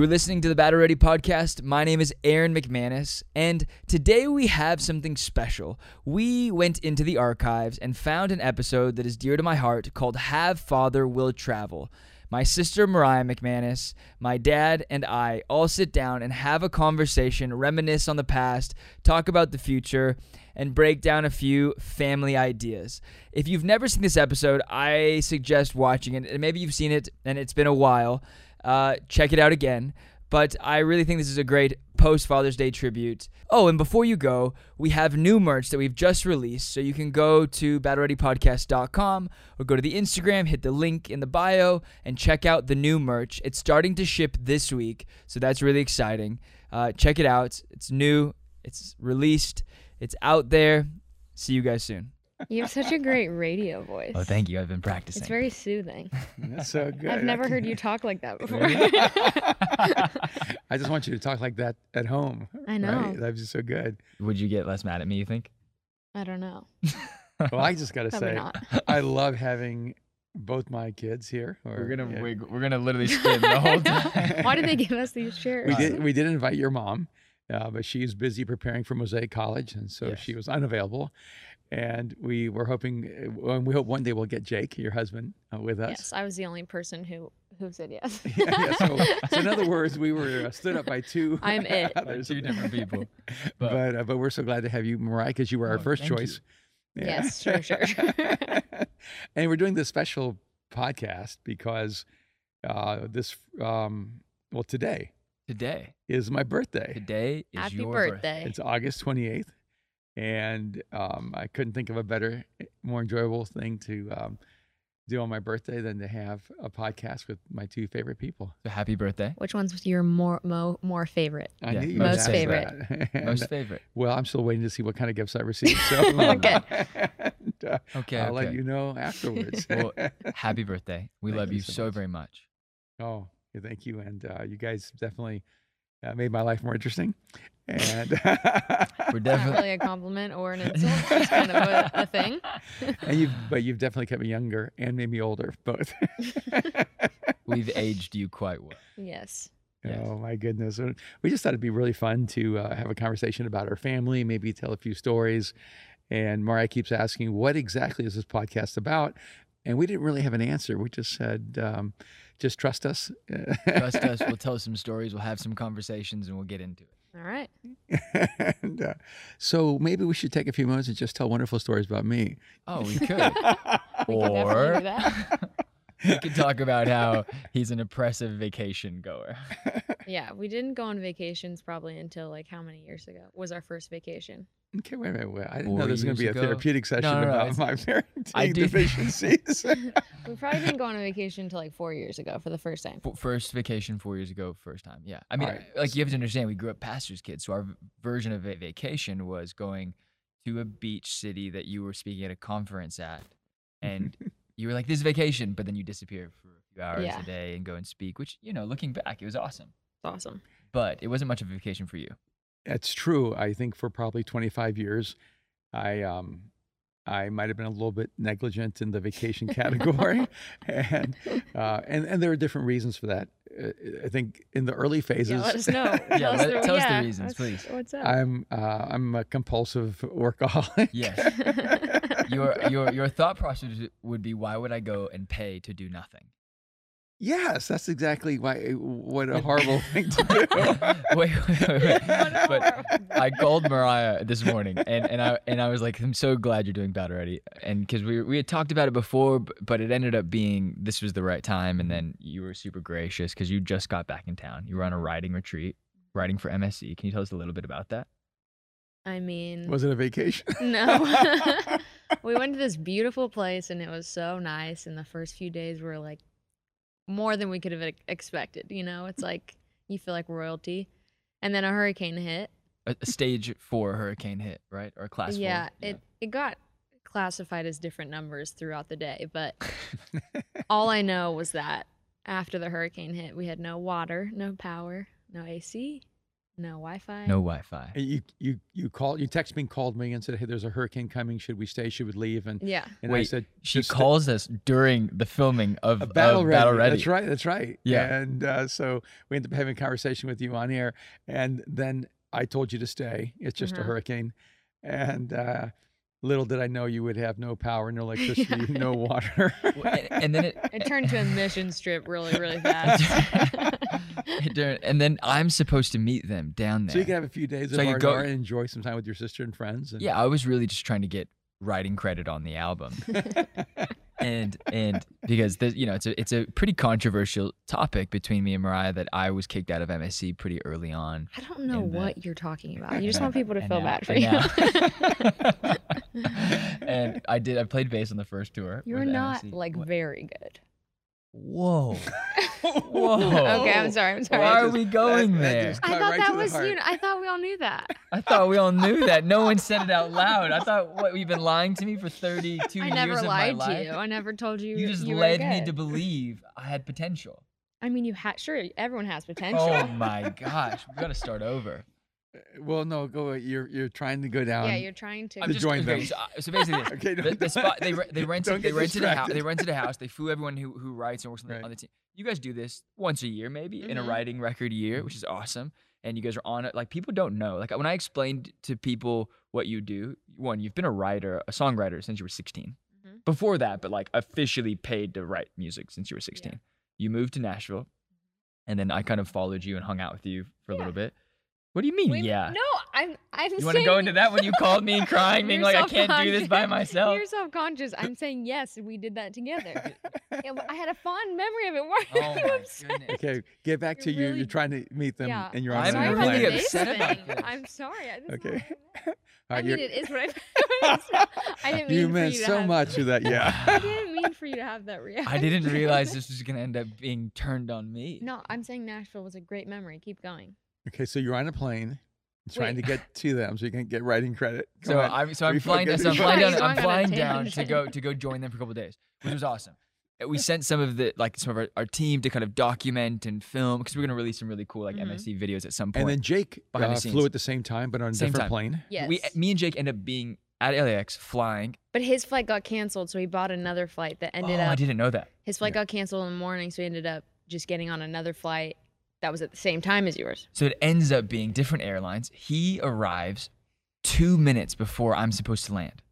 You are listening to the Battle Ready podcast. My name is Aaron McManus, and today we have something special. We went into the archives and found an episode that is dear to my heart called Have Father Will Travel. My sister Mariah McManus, my dad, and I all sit down and have a conversation, reminisce on the past, talk about the future, and break down a few family ideas. If you've never seen this episode, I suggest watching it. And maybe you've seen it and it's been a while. Uh, check it out again. But I really think this is a great post Father's Day tribute. Oh, and before you go, we have new merch that we've just released. So you can go to battlereadypodcast.com or go to the Instagram, hit the link in the bio, and check out the new merch. It's starting to ship this week. So that's really exciting. Uh, check it out. It's new, it's released, it's out there. See you guys soon. You have such a great radio voice. Oh, thank you. I've been practicing. It's very soothing. That's so good. I've never heard you talk like that before. I just want you to talk like that at home. I know. Right? That'd be so good. Would you get less mad at me, you think? I don't know. Well, I just got to say, not. I love having both my kids here. Or, We're gonna yeah. wig- we're gonna literally spin the whole time. Why did they give us these chairs? We did. We did invite your mom, uh, but she's busy preparing for Mosaic College, and so Yes. she was unavailable. And we were hoping, uh, and we hope one day we'll get Jake, your husband, uh, with us. Yes, I was the only person who who said yes. yeah, yeah, so, so in other words, we were uh, stood up by two. I'm it. There's Two different people. But But- but, uh, but we're so glad to have you, Mariah, because you were our Oh, first thank you. choice. Yes, sure, sure. and we're doing this special podcast because uh, this, um, well, today Today, is my birthday. today is Happy your birthday. It's August 28th. And um, I couldn't think of a better, more enjoyable thing to um, do on my birthday than to have a podcast with my two favorite people. So happy birthday. Which one's your more mo, more favorite? I Yeah, knew you most favorite. that. And, Most favorite. well, I'm still waiting to see what kind of gifts I receive. So Okay. and, uh, Okay. I'll let you know afterwards. Well, Happy birthday. We Thank love you you so so much. very much. oh, yeah, thank you. And uh, you guys definitely uh, made my life more interesting. And We're Not definitely really a compliment or an insult, just kind of a, a thing. and you've but you've definitely kept me younger and made me older, both. we've aged you quite well. Yes. Yes. Oh my goodness! We just thought it'd be really fun to uh, have a conversation about our family, maybe tell a few stories. And Mariah keeps asking, "What exactly is this podcast about?" And we didn't really have an answer. We just said, um, "Just trust us." Trust us. We'll tell some stories. We'll have some conversations, and we'll get into it. All right. and, uh, so maybe we should take a few moments and just tell wonderful stories about me. Oh, we could. We can or do that. we could talk about how he's an oppressive vacation goer. Yeah, we didn't go on vacations probably until like how many years ago was our first vacation? Okay, wait a minute. Wait. I didn't know this was going to be a ago? therapeutic session no, no, about my parenting I deficiencies. We probably didn't go on a vacation until like four years ago for the first time. F- First vacation four years ago, first time. Yeah. I mean, Alright. like you have to understand, we grew up pastors' kids. So our version of a vacation was going to a beach city that you were speaking at a conference at. And you were like, this is vacation. But then you disappear for a few hours Yeah. a day and go and speak, which, you know, looking back, it was awesome. Awesome. But it wasn't much of a vacation for you. That's true. I think for probably 25 years, I um, I might have been a little bit negligent in the vacation category, and uh, and and there are different reasons for that. Uh, I think in the early phases, Yeah, let us know. Yeah, tell us the, tell us the reasons, what's- please. What's up? I'm uh, I'm a compulsive workaholic. Yes. Your, your, your thought process would be, why would I go and pay to do nothing? Yes, that's exactly why. What a horrible thing to do. wait, wait, wait, wait. But I called Mariah this morning, and, and I and I was like, I'm so glad you're doing Battle Ready, and because we we had talked about it before, but it ended up being this was the right time, and then you were super gracious because you just got back in town. You were on a writing retreat, writing for MSC. Can you tell us a little bit about that? I mean, Was it a vacation? no. we went to this beautiful place and it was so nice. And the first few days were like more than we could have expected. You know, it's like you feel like royalty. And then a hurricane hit. A, a stage four hurricane hit, right, or a class four? yeah, it it got classified as different numbers throughout the day, but all I know was that after the hurricane hit, we had no water, no power, no AC, No Wi-Fi. No Wi-Fi. You you you called you text me and called me and said, "Hey, there's a hurricane coming. Should we stay? Should we leave?" And Yeah. and I said, She "Just stay." calls us during the filming of, a battle of ready. Battle Ready. That's right. That's right. Yeah. And uh, so we ended up having a conversation with you on air, and then I told you to stay. It's just a Mhm. hurricane, and uh, little did I know you would have no power, no electricity, no water. And, and then it, It turned to a mission strip really, really fast. and then I'm supposed to meet them down there. so you can have a few days So of you R go- and enjoy some time with your sister and friends. And, yeah, I was really just trying to get writing credit on the album. And and because the, you know it's a it's a pretty controversial topic between me and Mariah that I was kicked out of MSC pretty early on. I don't know what you're talking about. You just want people to feel now- bad for and you. and I did. I played bass on the first tour. You're not MSC. like What- very good. Whoa. Whoa. Okay, I'm sorry. I'm sorry. Why are we going that- that there? just I thought right that was heart. you. I thought we all knew that. I thought we all knew that. No one said it out loud. I thought what you've been lying to me for 32 I years never of lied my to life. you. I never told you. You just you were led me to believe I had potential. I mean, you had sure. Everyone has oh potential. Oh my gosh, we got to start over. Eh, well, no, go. You're you're trying to go down. yeah, you're trying to. I'm just join okay, them. So, so basically, this, Okay, the, the spot they they rented they get rented a house they rented a house they flew everyone who who writes and works on the, Right. on the team. You guys do this once a year maybe in a mm-hmm. writing record year, which is awesome. And you guys are on it. Like people don't know. Like when I explained to people what you do, one, you've been a writer, a songwriter since you were 16. Mhm. Before that, but like officially paid to write music since you were 16. You moved to Nashville, and then I kind of followed you and hung out with you for a Yeah. little bit. What do you mean? Wait, yeah. No, I'm. I'm. You want to go into that when you called me and crying, being like, I can't do this by myself? You're self-conscious. I'm saying yes. We did that together. Yeah, I had a fond memory of it. Why Oh are you my upset? goodness. Okay, get back You're to you. really- You're trying to meet them, Yeah. and you're on I'm sorry about really the upset about this. I'm sorry. I- Okay. not- I right, mean, it is what I. I didn't mean you meant you so have, much of that. Yeah. I didn't mean for you to have that reaction. I didn't realize this was going to end up being turned on me. No, I'm saying Nashville was a great memory. Keep going. Okay, so you're on a plane, trying Wait. to get to them, so you can get writing credit. Go So on. I'm so I'm Refocus. flying so I'm flying down I'm flying down to go to go join them for a couple days, which was awesome. We sent some of the like some of our, our team to kind of document and film because we're gonna release some really cool like Mhm. MSC videos at some point. And then Jake behind the uh, scenes. flew at the same time, but on a Same different time. plane. Yes. we me and Jake end up being at LAX flying. but his flight got canceled, so he bought another flight that ended up. oh, I didn't know that. His flight got canceled in the morning, so he ended up just getting on another flight that was at the same time as yours. So it ends up being different airlines. He arrives two minutes before I'm supposed to land.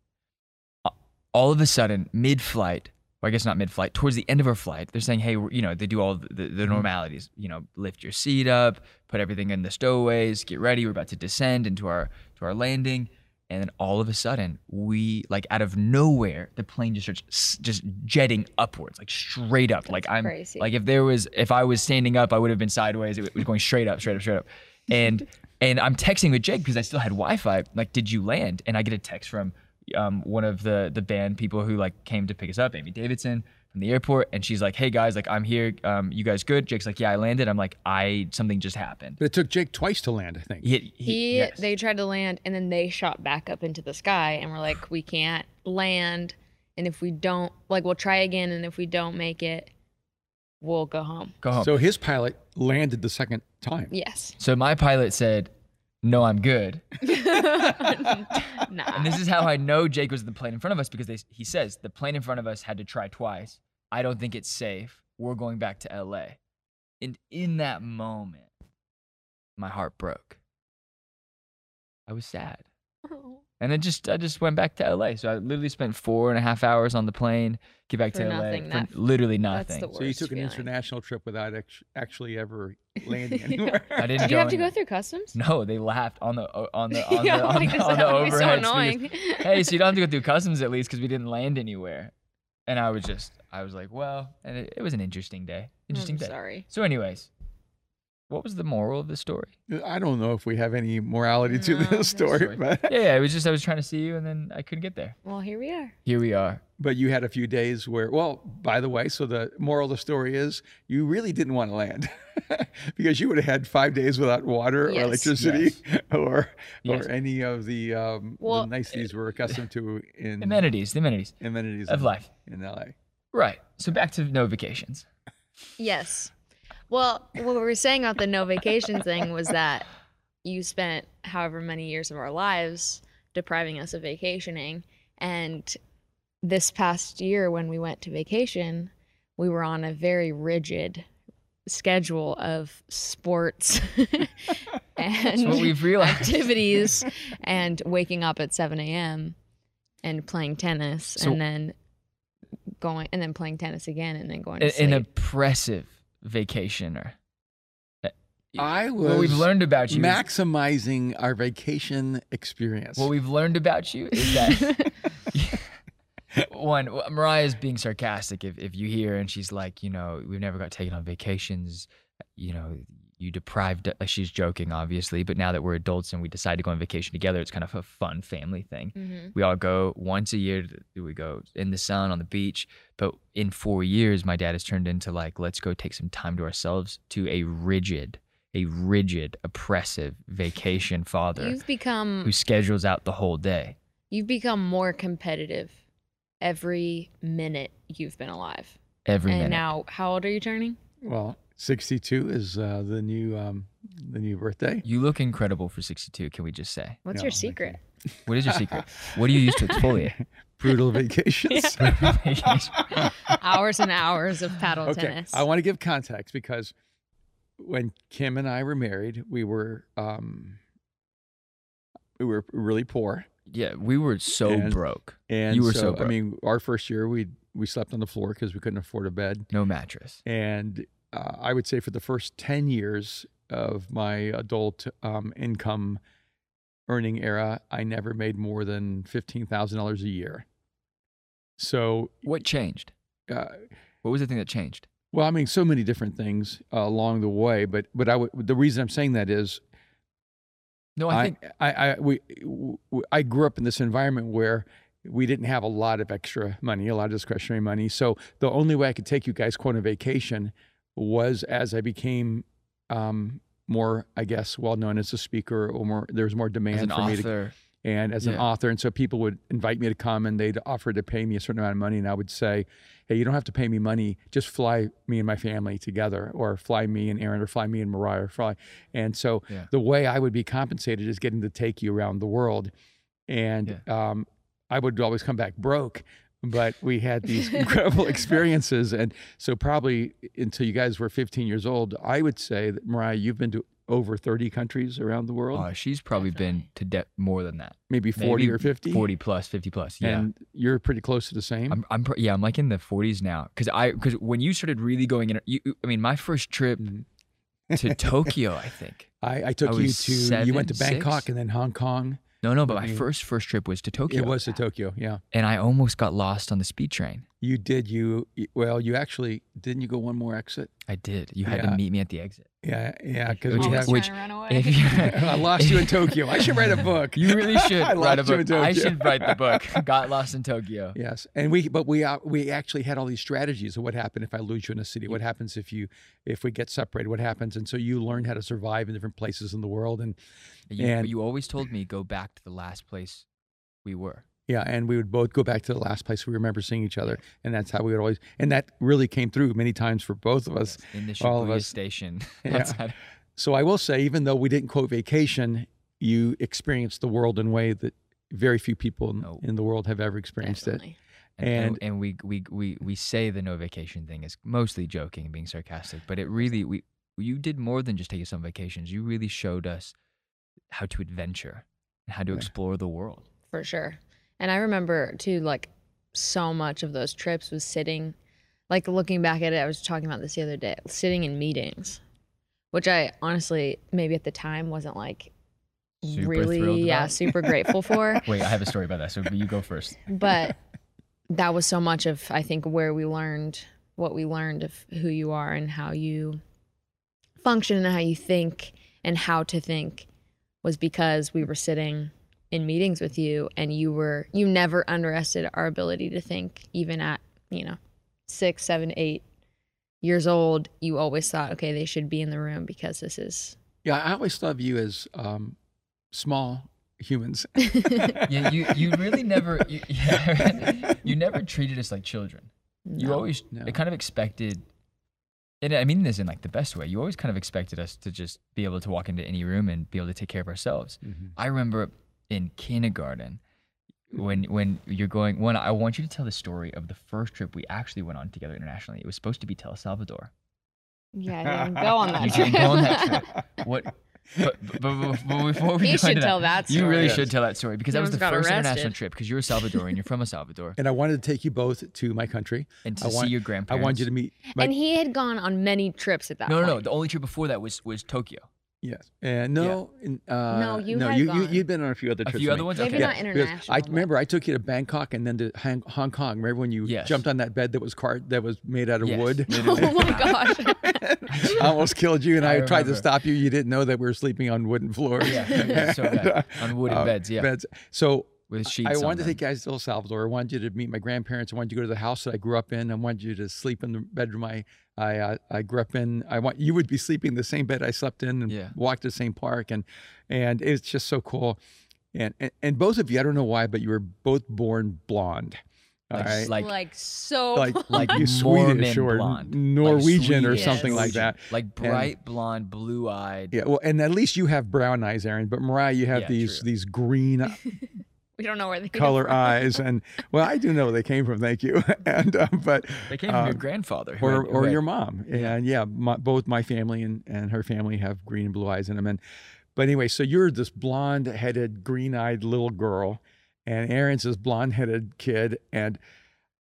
All of a sudden, mid flight, or I guess not mid flight, towards the end of our flight, they're saying, hey, you know, they do all the, the, the mm-hmm. normalities, you know, lift your seat up, put everything in the stowaways, get ready. We're about to descend into our to our landing. And then all of a sudden, we like out of nowhere, the plane just starts just jetting upwards, like straight up. like I'm crazy. like if there was if I was standing up, I would have been sideways. It was going straight up, straight up, straight up. And and I'm texting with Jake because I still had Wi-Fi. Like, did you land? And I get a text from um, one of the the band people who like came to pick us up, Amy Davidson from the airport, and she's like, "Hey guys, like I'm here. Um, you guys good?" Jake's like, "Yeah, I landed." I'm like, "I something just happened." But it took Jake twice to land, I think. He, he, He, yes. they tried to land, and then they shot back up into the sky, and we're like, we can't land, and if we don't, like, we'll try again, and if we don't make it, we'll go home. go home. So, So his pilot landed the second time. Yes. So my pilot said, "No, I'm good." nah. And this is how I know Jake was in the plane in front of us because they, he says the plane in front of us had to try twice. I don't think it's safe. We're going back to LA. And in that moment, my heart broke. I was sad. Oh. And it just I just went back to LA. So I literally spent four and a half hours on the plane, get back For to LA for That- literally that's nothing. the So you Worst took an feeling. international trip without act- actually ever landing anywhere. I didn't Did you go have to go through customs? No, they laughed on the on the on Yeah, the, on, like, the, on the would be so speakers. annoying. hey, so you don't have to go through customs at least because we didn't land anywhere. And I was just, I was like, well, and it, it was an interesting day. Interesting I'm day. sorry. So, anyways, what was the moral of the story? I don't know if we have any morality to No, this story, Sorry. but Yeah, yeah, it was just I was trying to see you, and then I couldn't get there. Well, here we are. Here we are. but you had a few days where well by the way so the moral of the story is you really didn't want to land because you would have had five days without water Yes. or electricity or Yes. or any of the, um, Well, the niceties we're accustomed to in Amenities, the amenities amenities of in, life. in LA. Right. So back to no vacations. Yes. Well, what we were saying about the no vacation thing was that you spent however many years of our lives depriving us of vacationing. And this past year, when we went to vacation, we were on a very rigid schedule of sports and activities and waking up at 7 a.m. and playing tennis So- and then going and then playing tennis again and then going to An, sleep. an oppressive vacationer. Uh, I was What we've learned about you. maximizing our vacation experience. what we've learned about you is that one, Mariah's being sarcastic. If if you hear and she's like, you know, we've never got taken on vacations. You know, you deprived. uh, She's joking, obviously, but now that we're adults and we decide to go on vacation together, it's kind of a fun family thing. Mhm. We all go once a year. to- We go in the sun on the beach. But in four years, my dad has turned into like, let's go take some time to ourselves to a rigid, a rigid, oppressive vacation father You've become who schedules out the whole day. you've become more competitive every minute you've been alive. Every minute. and minute. now, how old are you turning? well, 62 is uh, the new um, the new birthday. you look incredible for 62. Can we just say? What's No, your thank you. secret? What is your secret? what do you use to exfoliate? Brutal vacations. hours and hours of paddle okay, tennis. I want to give context because when Kim and I were married, we were um, we were really poor, yeah, we were so And- broke. and You were so, so I mean, our first year we we slept on the floor because we couldn't afford a bed, No mattress. and uh, I would say for the first ten years of my adult um, income earning era, I never made more than fifteen thousand dollars a year. So, What changed? uh, What was the thing that changed? well, I mean, so many different things uh, along the way, but but I the reason I'm saying that is No, I, I, think I, I, we, w- I grew up in this environment where we didn't have a lot of extra money, a lot of discretionary money. So the only way I could take you guys quote on vacation was as I became um, more, I guess, well known as a speaker, or more. There was more demand an for me to author, and as an author. And so people would invite me to come and they'd offer to pay me a certain amount of money. And I would say, hey, you don't have to pay me money. Just fly me and my family together or fly me and Aaron or fly me and Mariah or fly. And so Yeah. the way I would be compensated is getting to take you around the world. And um, I would always come back broke. But we had these incredible experiences. And so, probably until you guys were 15 years old, I would say that, Mariah, you've been to over 30 countries around the world, uh, she's probably been to de- more than that. maybe 40 maybe or 50. 40 plus, 50 plus. Yeah. And you're pretty close to the same. I'm, I'm, pr- yeah, I'm like in the 40s now. Cause I, cause when you started really going in, you, I mean, my first trip Mhm. to Tokyo, I think. I, I took I you was to, you went to Bangkok six? and then Hong Kong. No, no, but I my mm-hmm. first, first trip was to Tokyo. It was to Tokyo. Yeah. And I almost got lost on the speed train. You did. You, well, you actually, didn't you go one more exit? I did. You had Yeah. to meet me at the exit. Yeah. Yeah. Because Which have, which- trying to run away. If you, I lost you in Tokyo. I should write a book. You really should I write a lost you book. in I should write the book. Got lost in Tokyo. Yes, and we but we uh, we actually had all these strategies of what happened if I lose you in a city, what happens if you if we get separated, what happens, and so you learn how to survive in different places in the world, and You, And- you always told me go back to the last place we were. Yeah, and we would both go back to the last place we remember seeing each other, and that's how we would always, and that really came through many times for both of us. Yes, in the all of us. station. Yeah. So I will say, even though we didn't quote vacation, you experienced the world in a way that very few people in, No. in the world have ever experienced it. Definitely. And, and, And- and we, we, we, we say the no vacation thing is mostly joking and being sarcastic, but it really, we, you did more than just take us on vacations. You really showed us how to adventure and how to Yeah. explore the world. for sure. And I remember too, like so much of those trips was sitting, like looking back at it. I was talking about this the other day, sitting in meetings, which I honestly maybe at the time wasn't like Super really, yeah, super grateful for. Wait, I have a story about that. So you go first. but that was so much of I think where we learned what we learned of who you are and how you function and how you think and how to think was because we were sitting in meetings with you and you were you never underestimated our ability to think even at you know six seven eight years old you always thought okay they should be in the room because this is Yeah, I always thought of you as um, small humans. Yeah, you, you really never, you, yeah, you never treated us like children. You always No. kind of expected And I mean this in like the best way. You always kind of expected us to just be able to walk into any room and be able to take care of ourselves. Mhm. I remember in kindergarten when when you're going. When I want you to tell the story of the first trip we actually went on together internationally. It was supposed to be to El Salvador. Yeah, I didn't go on that You trip. didn't go on that trip. What? But, but, but, but before we He should into tell that, that you really Yes. should tell that story because He that was the almost got first international trip because you're a Salvadorian, you're from El Salvador, And I wanted to take you both to my country. and to I want- see your I grandparents. want you to meet. My, and he had gone on many trips at that No, no, point. no. The only trip before that was was Tokyo. Yes. And no. in- Uh, No, you no, had you, you gone. you'd been on a few other A trips. few with other me. ones. Maybe okay. not because international. I but- remember I took you to Bangkok and then to Hong, Hong Kong. Remember when you Yes. jumped on that bed that was car that was made out of Yes, wood? literally. Oh my gosh. I almost killed you, and I I, tried to remember. stop you. You didn't know that we were sleeping on wooden floors. Yeah, yeah, so bad. On wooden Uh, beds, yeah. Beds. So with sheets. I on wanted to take you guys to El Salvador. I wanted you to meet my grandparents. I wanted you to go to the house that I grew up in. I wanted you to sleep in the bedroom I I uh, I grew up in. I want you would be sleeping in the same bed I slept in and Yeah. walk to the same park and and it's just so cool. And, and and both of you, I don't know why, but you were both born blonde. All Like, right. like like so like like you Swedish or blonde, Norwegian or Swedish, something like that. like bright blonde, blue eyed. Yeah, well, and at least you have brown eyes, Aaron. But Mariah, you have Yeah, these true. these green we don't know where they came from. color eyes, and well, I do know where they came from. Thank you. and uh, but They came from your Um, grandfather. or had- who or had- your mom, and yeah, my, both my family and and her family have green and blue eyes in them. And but anyway, so you're this blonde-headed, green-eyed little girl, and Aaron's this blonde-headed kid, and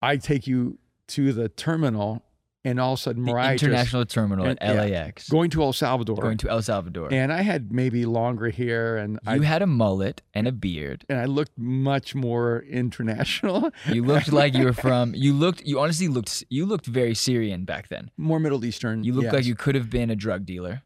I take you to the terminal, and all of a sudden the Mariah just international terminal at and- yeah, LAX. going to El Salvador, going to El Salvador. and I had maybe longer hair, and I you had a mullet and a beard. and I looked much more international, You looked like you were from. You looked. You honestly looked. You looked very Syrian back then. more Middle Eastern. You looked like you could have been a drug dealer.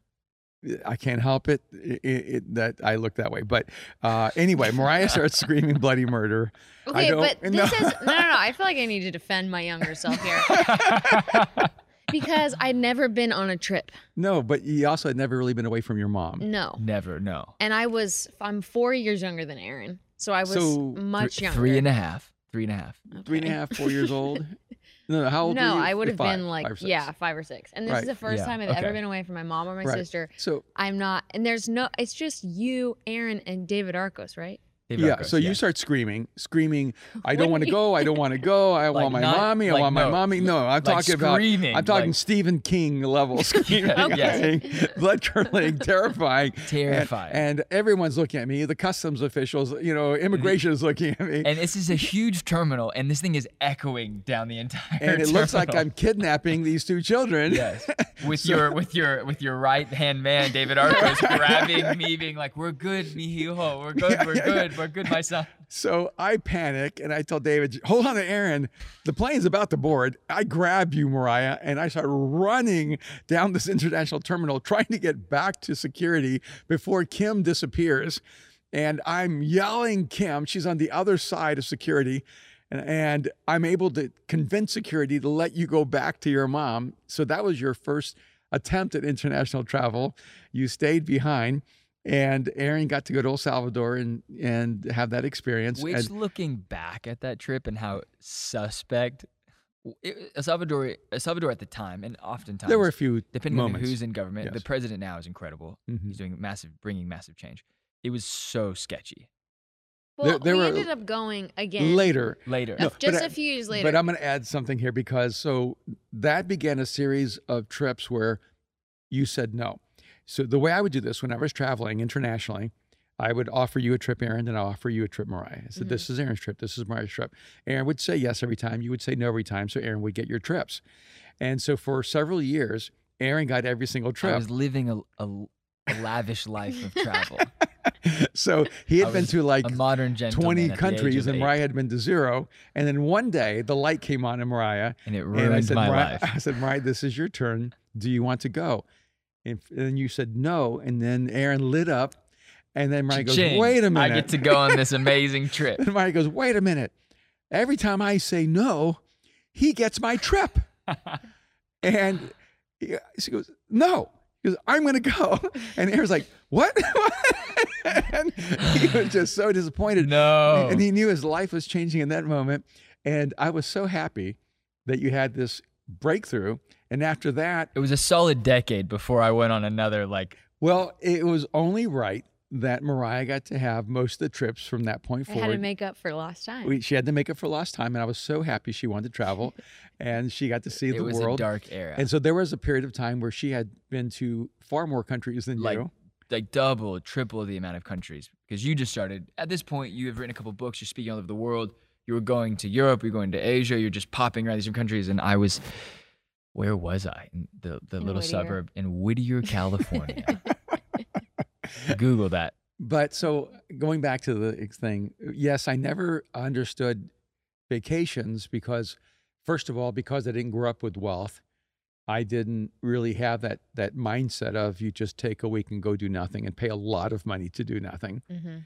I can't help it, it, it that I look that way. But uh, anyway, Mariah starts screaming bloody murder. I Okay, don't- but no. this is no, no, no. I feel like I need to defend my younger self here because I'd never been on a trip. No, but you also had never really been away from your mom. No, Never. No. and I was. I'm four years younger than Aaron, so I was So, much Three- younger. Three and a half. Three and a half. Three and a Okay. half, four years old. No, no, how old No? I would have Five, been like five yeah, five or six. And this Right. is the first Yeah, time I've ever been away from my mom or my Right. sister. So I'm not, and there's no. It's just you, Aaron, and David Arcos, right? Yeah, so you start screaming, screaming. I don't want to go. I don't want to go. I Like want my not- mommy. I like want my no, mommy. No, I'm like talking about. I'm talking like- Stephen King level screaming, Okay. blood curdling, terrifying. Terrifying. And, everyone's looking at me. The customs officials, you know, mm-hmm. immigration is looking at me. And this is a huge terminal, and this thing is echoing down the entire. and it looks like. I'm kidnapping these two children. Yes, with So- your with your with your right hand man, David Arcos, grabbing me, being like, "We're good, mijo. We're good. Yeah, we're yeah, yeah. good. We're good, my son." So I panic and I tell David, hold on to Aaron. The plane's about to board. I grab you, Mariah, and I start running down this international terminal, trying to get back to security before Kim disappears. And I'm yelling Kim. She's on the other side of security. And I'm able to convince security to let you go back to your mom. So that was your first attempt at international travel. You stayed behind. And Aaron got to go to El Salvador and, and have that experience. Which, and looking back at that trip and how suspect it, El Salvador, El Salvador at the time, and oftentimes there were a few depending moments. on who's in government, the president now is incredible. Mhm. He's doing massive, bringing massive change. It was so sketchy. Well, there we were- ended up going again later. Later, No, just but I- a few years later. But I'm going to add something here because so that began a series of trips where you said no. So the way I would do this when I was traveling internationally, I would offer you a trip, Aaron, and I'll offer you a trip, Mariah. I said, This mm-hmm. is Aaron's trip. This is Mariah's trip. Aaron would say yes every time. You would say no every time. So Aaron would get your trips. And so for several years, Aaron got every single trip. I was living a, a, a lavish life of travel. so he had been to like a modern 20 at the age countries, and Mariah had been to zero. And then one day, the light came on in Mariah, and it and I ruined said, my life. I said, Mariah, this is your turn. Do you want to go? And, and then you said no, and then Aaron lit up, and then Mariah goes, "Wait a minute!" I get to go on this amazing trip. and Mariah goes, "Wait a minute! Every time I say no, he gets my trip." and he- she goes, "No." He goes, "I'm going to go," and Aaron's like, "What?" and he was just so disappointed. No. And he knew his life was changing in that moment. And I was so happy that you had this breakthrough And after that, It was a solid decade before I went on another like well, it was only right that Mariah got to have most of the trips from that point forward. I had to make up for lost time. We, she had to make up for lost time, and I was so happy she wanted to travel, and she got to see it the was world. a dark era. And so there was a period of time where she had been to far more countries than Like- you. like double, triple the amount of countries because you just started at this point. You have written a couple books. You're speaking all over the world. You were going to Europe. You're going to Asia. You're just popping around these different countries. And I was, where was I? In the the In little Whittier. suburb in Whittier, California. Google that. But so going back to the thing, yes, I never understood vacations because, first of all, because I didn't grow up with wealth, I didn't really have that that mindset of you just take a week and go do nothing and pay a lot of money to do nothing. hmm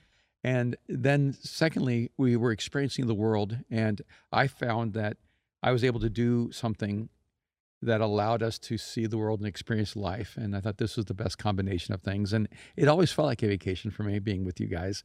And then, secondly, we were experiencing the world, and I found that I was able to do something that allowed us to see the world and experience life. And I thought this was the best combination of things. And it always felt like a vacation for me being with you guys.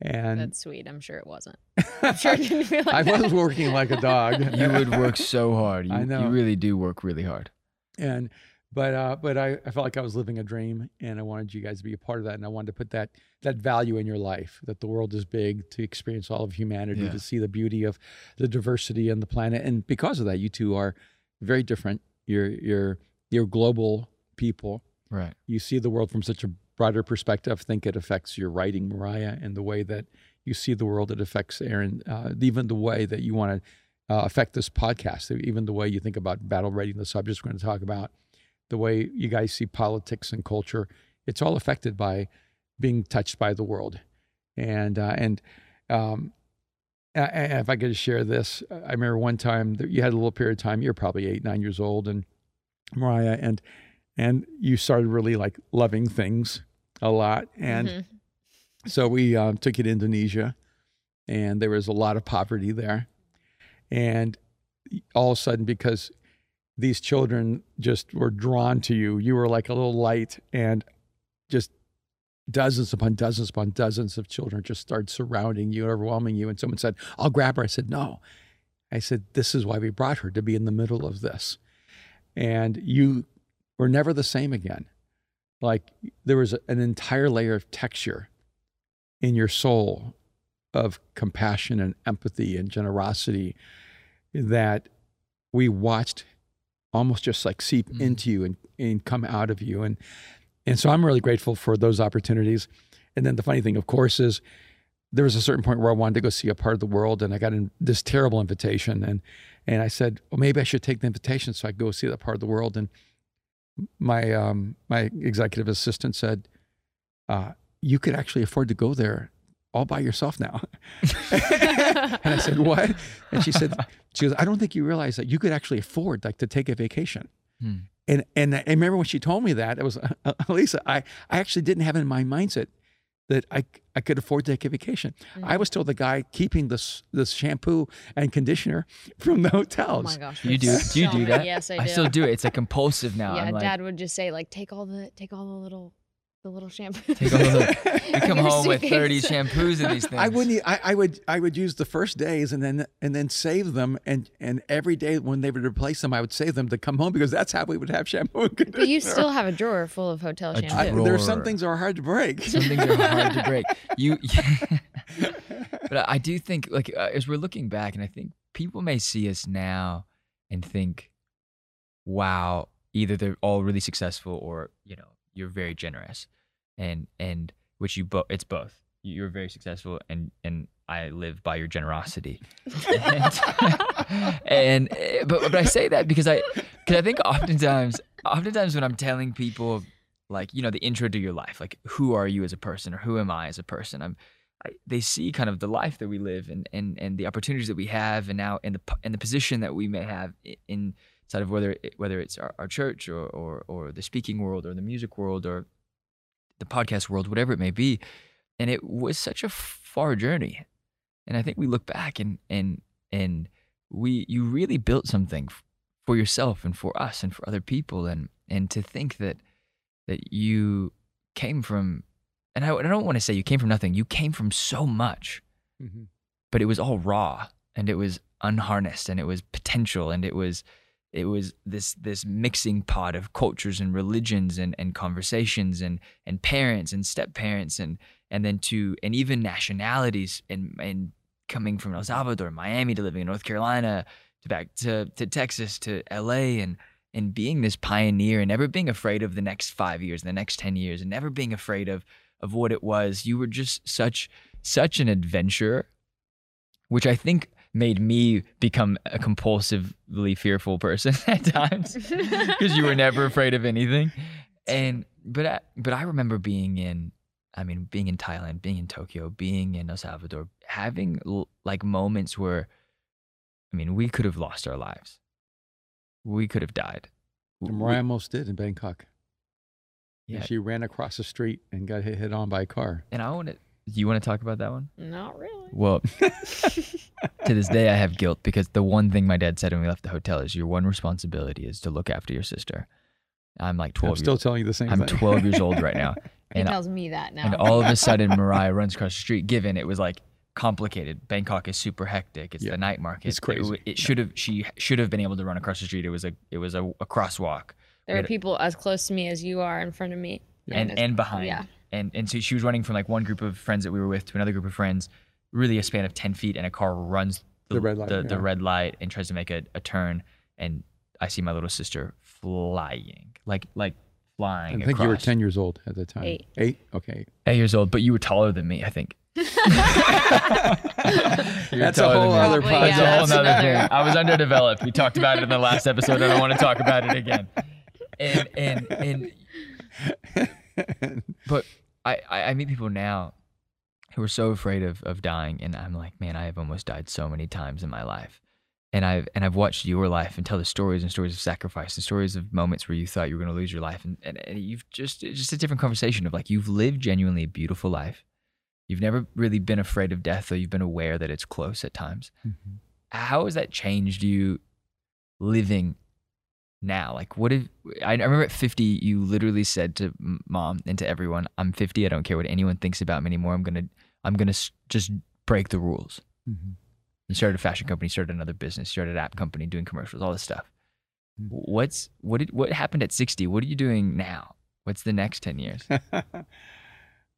And That's sweet. I'm sure it wasn't. I'm sure it didn't feel like I that. was working like a dog. You would work so hard. You, I know. You really do work really hard. and but uh but I, I felt like I was living a dream and I wanted you guys to be a part of that and I wanted to put that that value in your life that the world is big to experience all of humanity Yeah. to see the beauty of the diversity and the planet and because of that you two are very different you're you're you're global people Right. you see the world from such a broader perspective. I think it affects your writing, Mariah, and the way that you see the world. It affects Aaron, uh, even the way that you want to uh, affect this podcast, even the way you think about battle rating, the subjects we're going to talk about, the way you guys see politics and culture. It's all affected by being touched by the world. And, uh, and, um, a- a- if I could share this, I remember one time that you had a little period of time, you're probably eight, nine years old, and Mariah, and and you started really like loving things a lot. And Mhm. so we um, took you to Indonesia, and there was a lot of poverty there. And all of a sudden, because these children just were drawn to you, you were like a little light, and just dozens upon dozens upon dozens of children just started surrounding you, overwhelming you. And someone said, I'll grab her. I said, No. I said, This is why we brought her to be in the middle of this. And you were never the same again. Like there was an entire layer of texture in your soul of compassion and empathy and generosity that we watched almost just like seep Mm. into you and, and come out of you. And and so I'm really grateful for those opportunities. And then the funny thing, of course, is there was a certain point where I wanted to go see a part of the world, and I got in this terrible invitation, and and I said, well, maybe I should take the invitation so I could go see that part of the world. And my um, my executive assistant said, uh, you could actually afford to go there all by yourself now. and I said, what? And she said, she goes, I don't think you realize that you could actually afford like to take a vacation. Hmm. And and I remember when she told me that, it was uh, Lisa. I I actually didn't have in my mindset that I I could afford to take a vacation. I was still the guy keeping this this shampoo and conditioner from the hotels. Oh my gosh. You do? that's Do you do that? Yes, I do. I still do it. It's like compulsive now. Yeah, I'm like, Dad would just say like, take all the take all the little the little shampoo. Take all the- you come Your home with 30 shampoos and these things. I wouldn't. I, I would. I would use the first days and then and then save them and and every day when they would replace them, I would save them to come home because that's how we would have shampoo and conditioner. But you still have a drawer full of hotel A shampoo. I, there are some things that are hard to break. Some things are hard to break. You, but I do think, like, uh, as we're looking back, and I think people may see us now and think, "Wow, either they're all really successful, or you know, you're very generous," and and which you both, it's both. You're very successful, and and I live by your generosity. and, and eh, but but I say that because I because I think oftentimes oftentimes when I'm telling people like you know the intro to your life like who are you as a person or who am i as a person i'm I, they see kind of the life that we live and and and the opportunities that we have and now in the in the position that we may have i- inside of whether it, whether it's our, our church or, or or the speaking world or the music world or the podcast world whatever it may be. And it was such a far journey. And i think we look back and and and we you really built something for yourself and for us and for other people. And and to think that that you came from and I, I don't want to say you came from nothing. You came from so much. Mhm. but it was all raw and it was unharnessed and it was potential and it was it was this this mixing pot of cultures and religions and, and conversations and and parents and step parents and and then to and even nationalities and and coming from El Salvador, Miami to living in North Carolina to back to to Texas to LA and and being this pioneer and never being afraid of the next five years, the next ten years, and never being afraid of of what it was. You were just such such an adventurer, which I think made me become a compulsively fearful person at times because you were never afraid of anything. And but I, but I remember being in I mean being in Thailand, being in Tokyo, being in El Salvador, having l- like moments where I mean we could have lost our lives. We could have died. And We- almost did in Bangkok. yeah. She ran across the street and got hit, hit on by a car. And I want to do you want to talk about that one? Not really. Well, to this day, I have guilt because the one thing my dad said when we left the hotel is your one responsibility is to look after your sister. I'm like 12 I'm still years, telling you the same I'm thing. 12 years old right now. He And, tells me that now. and all of a sudden, Mariah runs across the street. Given it was like complicated, Bangkok is super hectic. It's Yeah, the night market. it's It, crazy. w- it should have. She should have been able to run across the street. It was a. It was a, a crosswalk. there we are had- people as close to me as you are in front of me. and it's- and behind. yeah. And and so she was running from like one group of friends that we were with to another group of friends, really a span of ten feet, and a car runs The red light, the, the red light and tries to make a, a turn, and I see my little sister flying, like like flying. I think you were 10 years old at the time. Eight. Eight? Okay. eight years old, but you were taller than me, I think. That's a whole me. other Probably, That's yeah, a whole that's another- thing. I was underdeveloped. We talked about it in the last episode. And I don't want to talk about it again. And and and but I, I, meet people now who are so afraid of, of dying and I'm like, man, I have almost died so many times in my life. And I've and I've watched your life and tell the stories and stories of sacrifice and stories of moments where you thought you were gonna lose your life and, and, and you've just it's just a different conversation of like you've lived genuinely a beautiful life. You've never really been afraid of death, though you've been aware that it's close at times. Mhm. How has that changed you living now? Like, what if I remember at 50, you literally said to mom and to everyone, I'm 50. I don't care what anyone thinks about me anymore. I'm going to, I'm going to just break the rules. Mhm. You started a fashion company, started another business, started an app company, doing commercials, all this stuff. Mm. What's, what did, what happened at 60? What are you doing now? What's the next 10 years?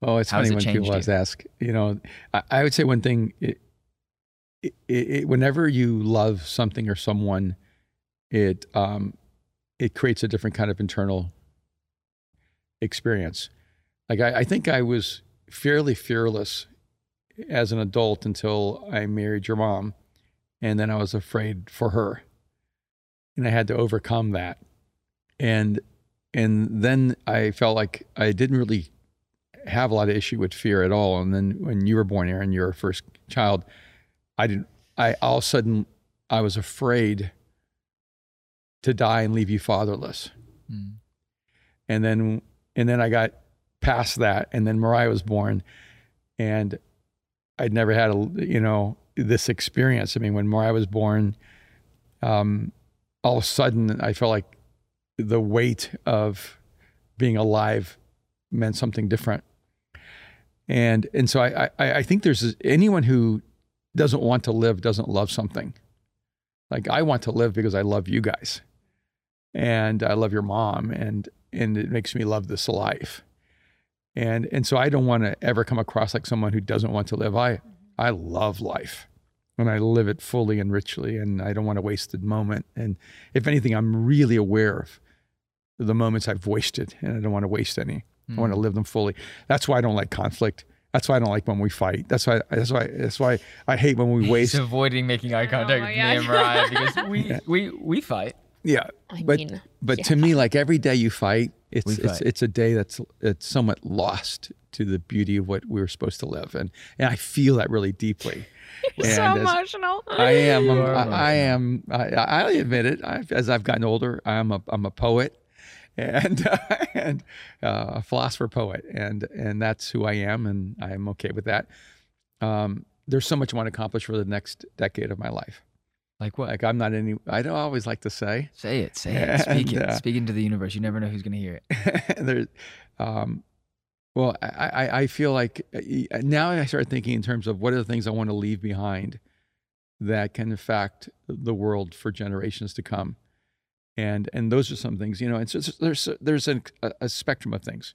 oh, it's How funny it when people always ask. You know, I, I would say one thing. It, it, it, whenever you love something or someone, it um, it creates a different kind of internal experience. Like I, I think I was fairly fearless as an adult until I married your mom, and then I was afraid for her, and I had to overcome that, and and then I felt like I didn't really have a lot of issue with fear at all. And then when you were born, Aaron, your first child, I didn't. I all of a sudden I was afraid to die and leave you fatherless. Mm. And then and then I got past that, and then Mariah was born, and I'd never had a you know this experience. I mean, when Mariah was born, um, all of a sudden I felt like the weight of being alive meant something different. And and so I I, I think there's anyone who doesn't want to live doesn't love something. Like I want to live because I love you guys, and I love your mom, and and it makes me love this life. And and so I don't want to ever come across like someone who doesn't want to live. I I love life, and I live it fully and richly, and I don't want to waste a moment. And if anything, I'm really aware of the moments I've wasted, and I don't want to waste any. I want to hmm. live them fully. That's why I don't like conflict. That's why I don't like when we fight. That's why. That's why. That's why I hate when we waste. He's avoiding making eye Oh contact my with me and God. Mariah because we, we, we fight. Yeah, I but mean, but to me, like every day you fight, it's We it's it's a day that's it's somewhat lost to the beauty of what we were supposed to live, and and I feel that really deeply. so And as- emotional. I am. I'm- I, I am. I, I admit it. I, as I've gotten older, I'm a I'm a poet, and and uh, a philosopher poet, and and that's who I am, and I am okay with that. Um, there's so much I want to accomplish for the next decade of my life. Like what? Like I'm not any. I don't always like to say. Say it. Say it. Speak And, it. uh, Speak into the universe. You never know who's going to hear it. there's, um, well, I, I, I feel like uh, now I start thinking in terms of what are the things I want to leave behind that can affect the world for generations to come. and and those are some things you know and so there's there's a spectrum of things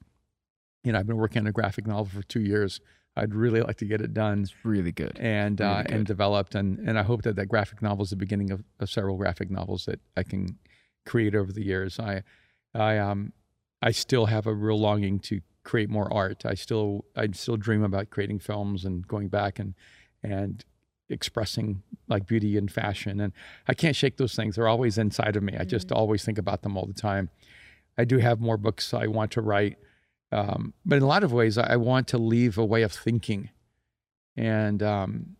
you know i've been working on a graphic novel for two years i'd really like to get it done. It's really good. and Really uh, good. and developed and and i hope that that graphic novel is the beginning of, of several graphic novels that i can create over the years i i um i still have a real longing to create more art. I still i still dream about creating films and going back and and expressing like beauty and fashion. And i can't shake those things. They're always inside of me. I just always think about them all the time. I do have more books i want to write um, but in a lot of ways i want to leave a way of thinking and um,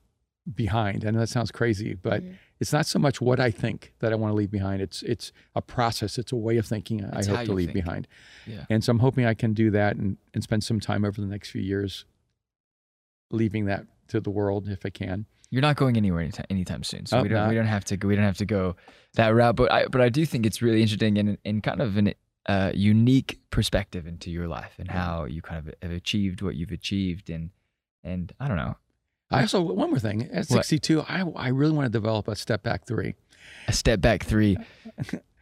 behind i know that sounds crazy but Mhm. it's not so much what i think that i want to leave behind it's it's a process it's a way of thinking i hope to leave think. behind Yeah. and so i'm hoping i can do that and, and spend some time over the next few years leaving that to the world if i can You're not going anywhere anytime, anytime soon, so Oh, we don't we don't have to go, we don't have to go that route. But I but I do think it's really interesting and and kind of an uh, unique perspective into your life and how you kind of have achieved what you've achieved and and I don't know I also one more thing at What? 62 I I really want to develop a step back three. a step back three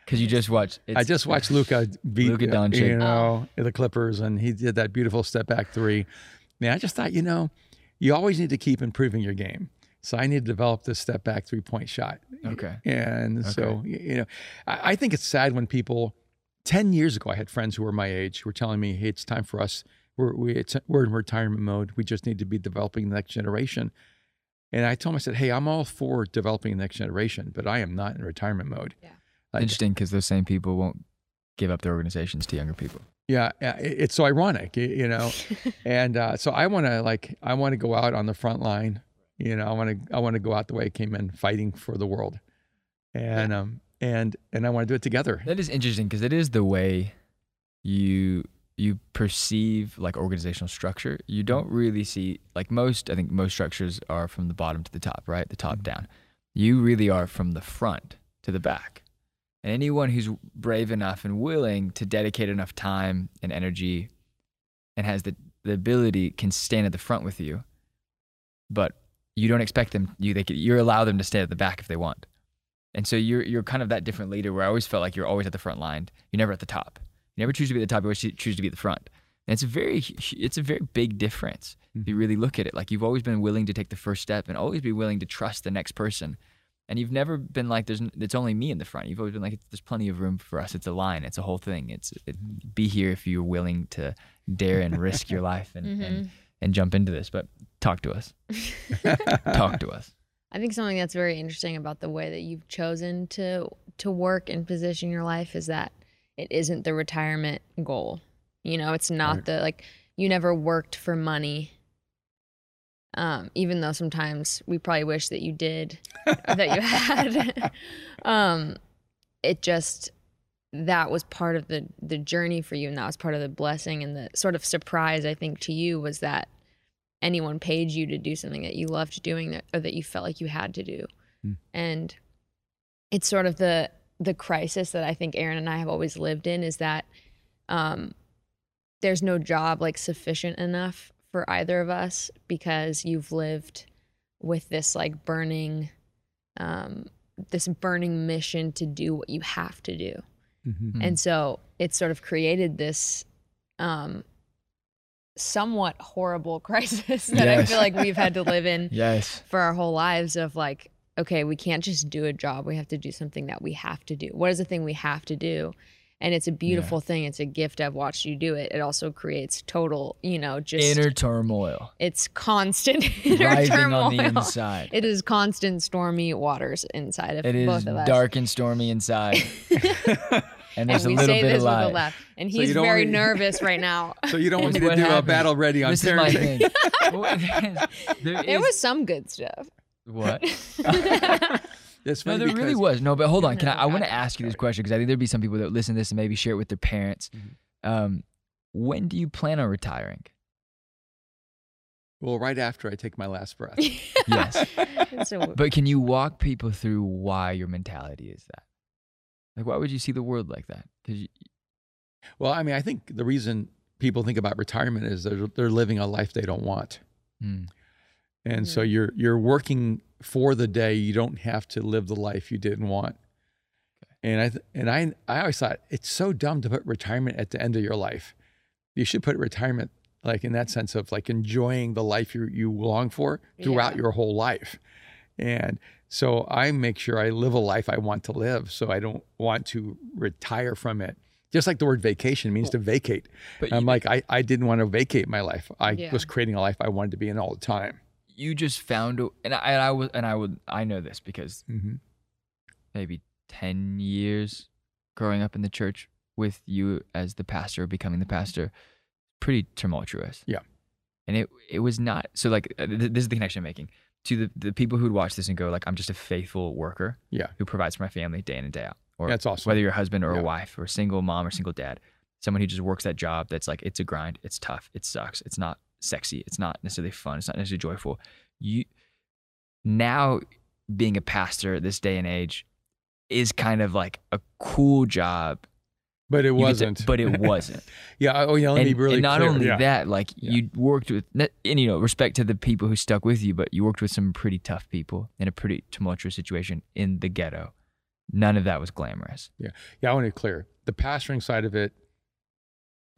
because you just watched. It's, I just watched Luca beat Luka uh, Doncic. you know the Clippers and he did that beautiful step back three. Man, I just thought you know you always need to keep improving your game. So I need to develop this step back three point shot. Okay. And so you know I, I think it's sad when people. Ten years ago, I had friends who were my age who were telling me, "Hey, it's time for us. We're we, it's, we're in retirement mode. We just need to be developing the next generation." And I told them, I said, "Hey, I'm all for developing the next generation, but I am not in retirement mode." Yeah. Like, Interesting because those same people won't give up their organizations to younger people. yeah, yeah, it's so ironic, you know. and uh, so I want to like I want to go out on the front line. You know, I want to I want to go out the way I came in, fighting for the world, and um and and I want to do it together. That is interesting because it is the way you you perceive like organizational structure. You mm-hmm. don't really see like most. I think most structures are from the bottom to the top, right? The top mm-hmm. down. You really are from the front to the back. And anyone who's brave enough and willing to dedicate enough time and energy and has the, the ability can stand at the front with you. But you don't expect them you they could, you allow them to stay at the back if they want. And so you're you're kind of that different leader where I always felt like you're always at the front line. You're never at the top. You never choose to be at the top. You always choose to be at the front. And it's a very it's a very big difference if you mm-hmm. really look at it. Like you've always been willing to take the first step and always be willing to trust the next person. And you've never been like there's it's only me in the front. You've always been like there's plenty of room for us. It's a line. It's a whole thing. It's it, be here if you're willing to dare and risk your life and, and mm-hmm. and jump into this. But talk to us. talk to us. I think something that's very interesting about the way that you've chosen to to work and position your life is that it isn't the retirement goal. You know, it's not Right. the like you never worked for money. Um, even though sometimes we probably wish that you did that you had. um, it just that was part of the the journey for you and that was part of the blessing and the sort of surprise I think to you was that anyone paid you to do something that you loved doing that, or that you felt like you had to do. Hmm. And it's sort of the the crisis that I think Aaron and I have always lived in is that um, there's no job like sufficient enough for either of us because you've lived with this like burning um, this burning mission to do what you have to do. Mhm. And so it sort of created this um, somewhat horrible crisis that I feel like we've had to live in Yes. for our whole lives of like, okay, we can't just do a job. We have to do something that we have to do. What is the thing we have to do? And it's a beautiful thing. It's a gift. I've watched you do it. It also creates total, you know, just Inner turmoil. it's constant inner Rising turmoil. on the inside. It is constant stormy waters inside of It is both of us. dark and stormy inside. And there's and a we little say bit this of with a light. laugh. And So he's you very really- nervous right now. So you don't want me to what do a battle ready on This is my parenting. thing. There there is- was some good stuff. what? It's No, funny there really was. No, but hold on. Can I? No, I want to ask you this question because I think there'd be some people that listen to this and maybe share it with their parents. Mhm. Um, when do you plan on retiring? Well, right after I take my last breath. Yes. But can you walk people through why your mentality is that? Like, why would you see the world like that? Because Well, I mean, I think the reason people think about retirement is they're, they're living a life they don't want. hmm, And so you're you're working for the day. You don't have to live the life you didn't want. And I th- and I I always thought it's so dumb to put retirement at the end of your life. You should put retirement like in that sense of like enjoying the life you you long for throughout Yeah. your whole life. And so I make sure I live a life I want to live. So I don't want to retire from it. Just like the word vacation means to vacate. But I'm you, like, I, I didn't want to vacate my life. I Yeah. was creating a life I wanted to be in all the time. you just found, and I, and I was, and I would, I know this because Mm-hmm. maybe 10 years growing up in the church with you as the pastor, becoming the pastor, pretty tumultuous. Yeah. And it it was not so like uh, th- this is the connection I'm making to the, the people who'd watch this and go like I'm just a faithful worker Yeah. who provides for my family day in and day out or That's awesome. whether you're a husband or Yeah. a wife or a single mom or single dad someone who just works that job that's like it's a grind it's tough it sucks it's not sexy it's not necessarily fun it's not necessarily joyful you now being a pastor at this day and age is kind of like a cool job but it You get to- wasn't. but it wasn't yeah. Oh, yeah. Let and, me be really and not clear. only yeah. that like Yeah. you worked with and you know respect to the people who stuck with you but you worked with some pretty tough people in a pretty tumultuous situation in the ghetto none of that was glamorous Yeah, Yeah. I want to be clear. The pastoring side of it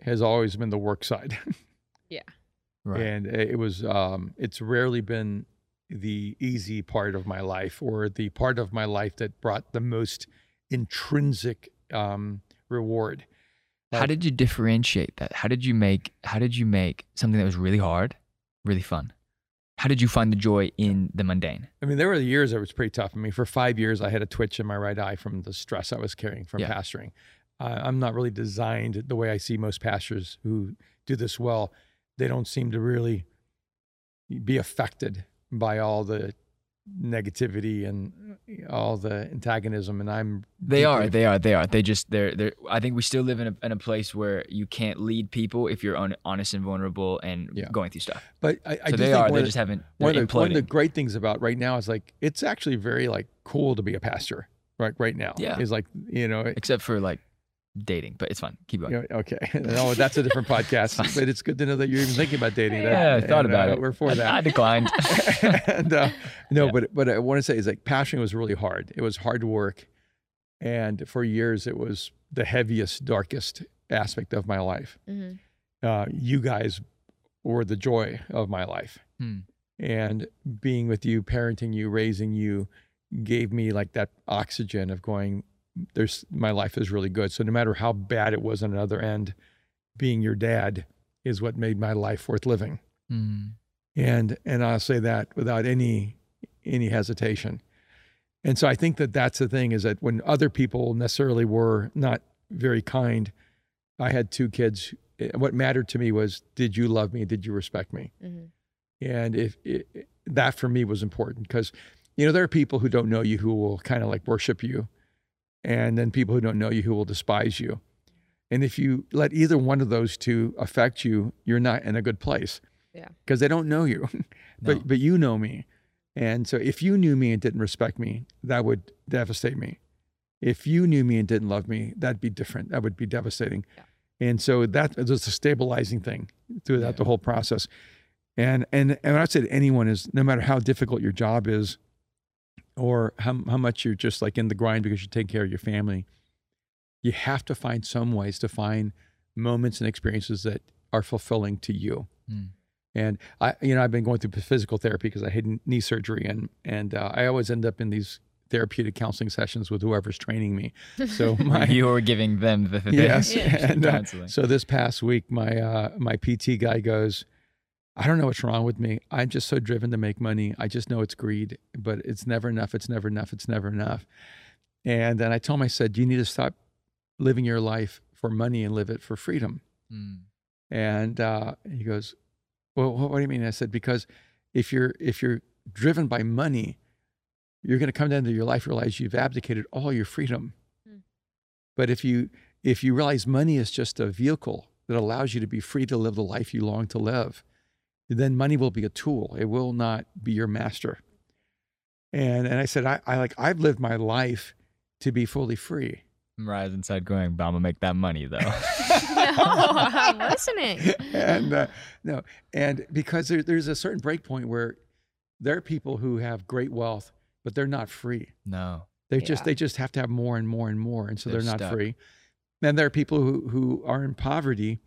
has always been the work side. Yeah. Right. And it was um, it's rarely been the easy part of my life or the part of my life that brought the most intrinsic um, reward. how did you differentiate that how did you make how did you make something that was really hard really fun how did you find the joy in the mundane I mean, there were years that was pretty tough. I mean, for five years, I had a twitch in my right eye from the stress I was carrying from Yeah. pastoring. Uh, I'm not really designed the way I see most pastors who do this well. They don't seem to really be affected by all the negativity and uh, all the antagonism. And I'm They are, they are, they are. They just they're they're I think we still live in a in a place where you can't lead people if you're on, honest and vulnerable and Yeah. going through stuff. but i, I so they are, they the- just haven't one of, the, one of the great things about right now is like it's actually very like cool to be a pastor right right now Yeah. is like you know it- Except for like dating, but it's fun. Keep going. you know, okay no that's a different podcast Fine. but it's good to know that you're even thinking about dating that, yeah, I thought and, about uh, it. we're for I- I declined. and uh, no Yeah. but but I want to say is like pastoring was really hard it was hard work and for years it was the heaviest darkest aspect of my life hmm uh, you guys were the joy of my life. Hmm. And being with you, parenting you, raising you gave me like that oxygen of going, there's my life is really good. So no matter how bad it was on another end, being your dad is what made my life worth living. Hmm. And and I'll say that without any any hesitation. And so I think that that's the thing is that when other people necessarily were not very kind, I had two kids. eh, What mattered to me was, did you love me? Did you respect me? hmm And if it, that for me was important because, you know, there are people who don't know you who will kind of like worship you, and then people who don't know you who will despise you. And if you let either one of those two affect you, you're not in a good place. Yeah. Because they don't know you, but No. but you know me, and so if you knew me and didn't respect me, that would devastate me. If you knew me and didn't love me, that'd be different. That would be devastating. Yeah. And so that was a stabilizing thing throughout Yeah. the whole process. And and and I said anyone is no matter how difficult your job is, or how how much you're just like in the grind because you take care of your family, you have to find some ways to find moments and experiences that are fulfilling to you. Hmm. And I, you know, I've been going through physical therapy because I had knee surgery, and and uh, I always end up in these therapeutic counseling sessions with whoever's training me. So my you were giving them the yes, Yeah. and, uh, so this past week, my uh, my PT guy goes, I don't know what's wrong with me. I'm just so driven to make money. I just know it's greed, but it's never enough. It's never enough. It's never enough. And then I told him, I said, you need to stop living your life for money and live it for freedom. Hmm. And uh, he goes, well, what, what do you mean? I said, because if you're if you're driven by money, you're going to come down to your life realize you've abdicated all your freedom. Hmm. But if you if you realize money is just a vehicle that allows you to be free to live the life you long to live, then money will be a tool. It will not be your master. And and I said, I, I like I've lived my life to be fully free. Rise inside going, but I'm gonna make that money though. no, I'm listening. and uh, no, and because there, there's a certain break point where there are people who have great wealth, but they're not free. no. They just they just have to have more and more and more, and so They're they're, not stuck. free. Then there are people who who are in poverty,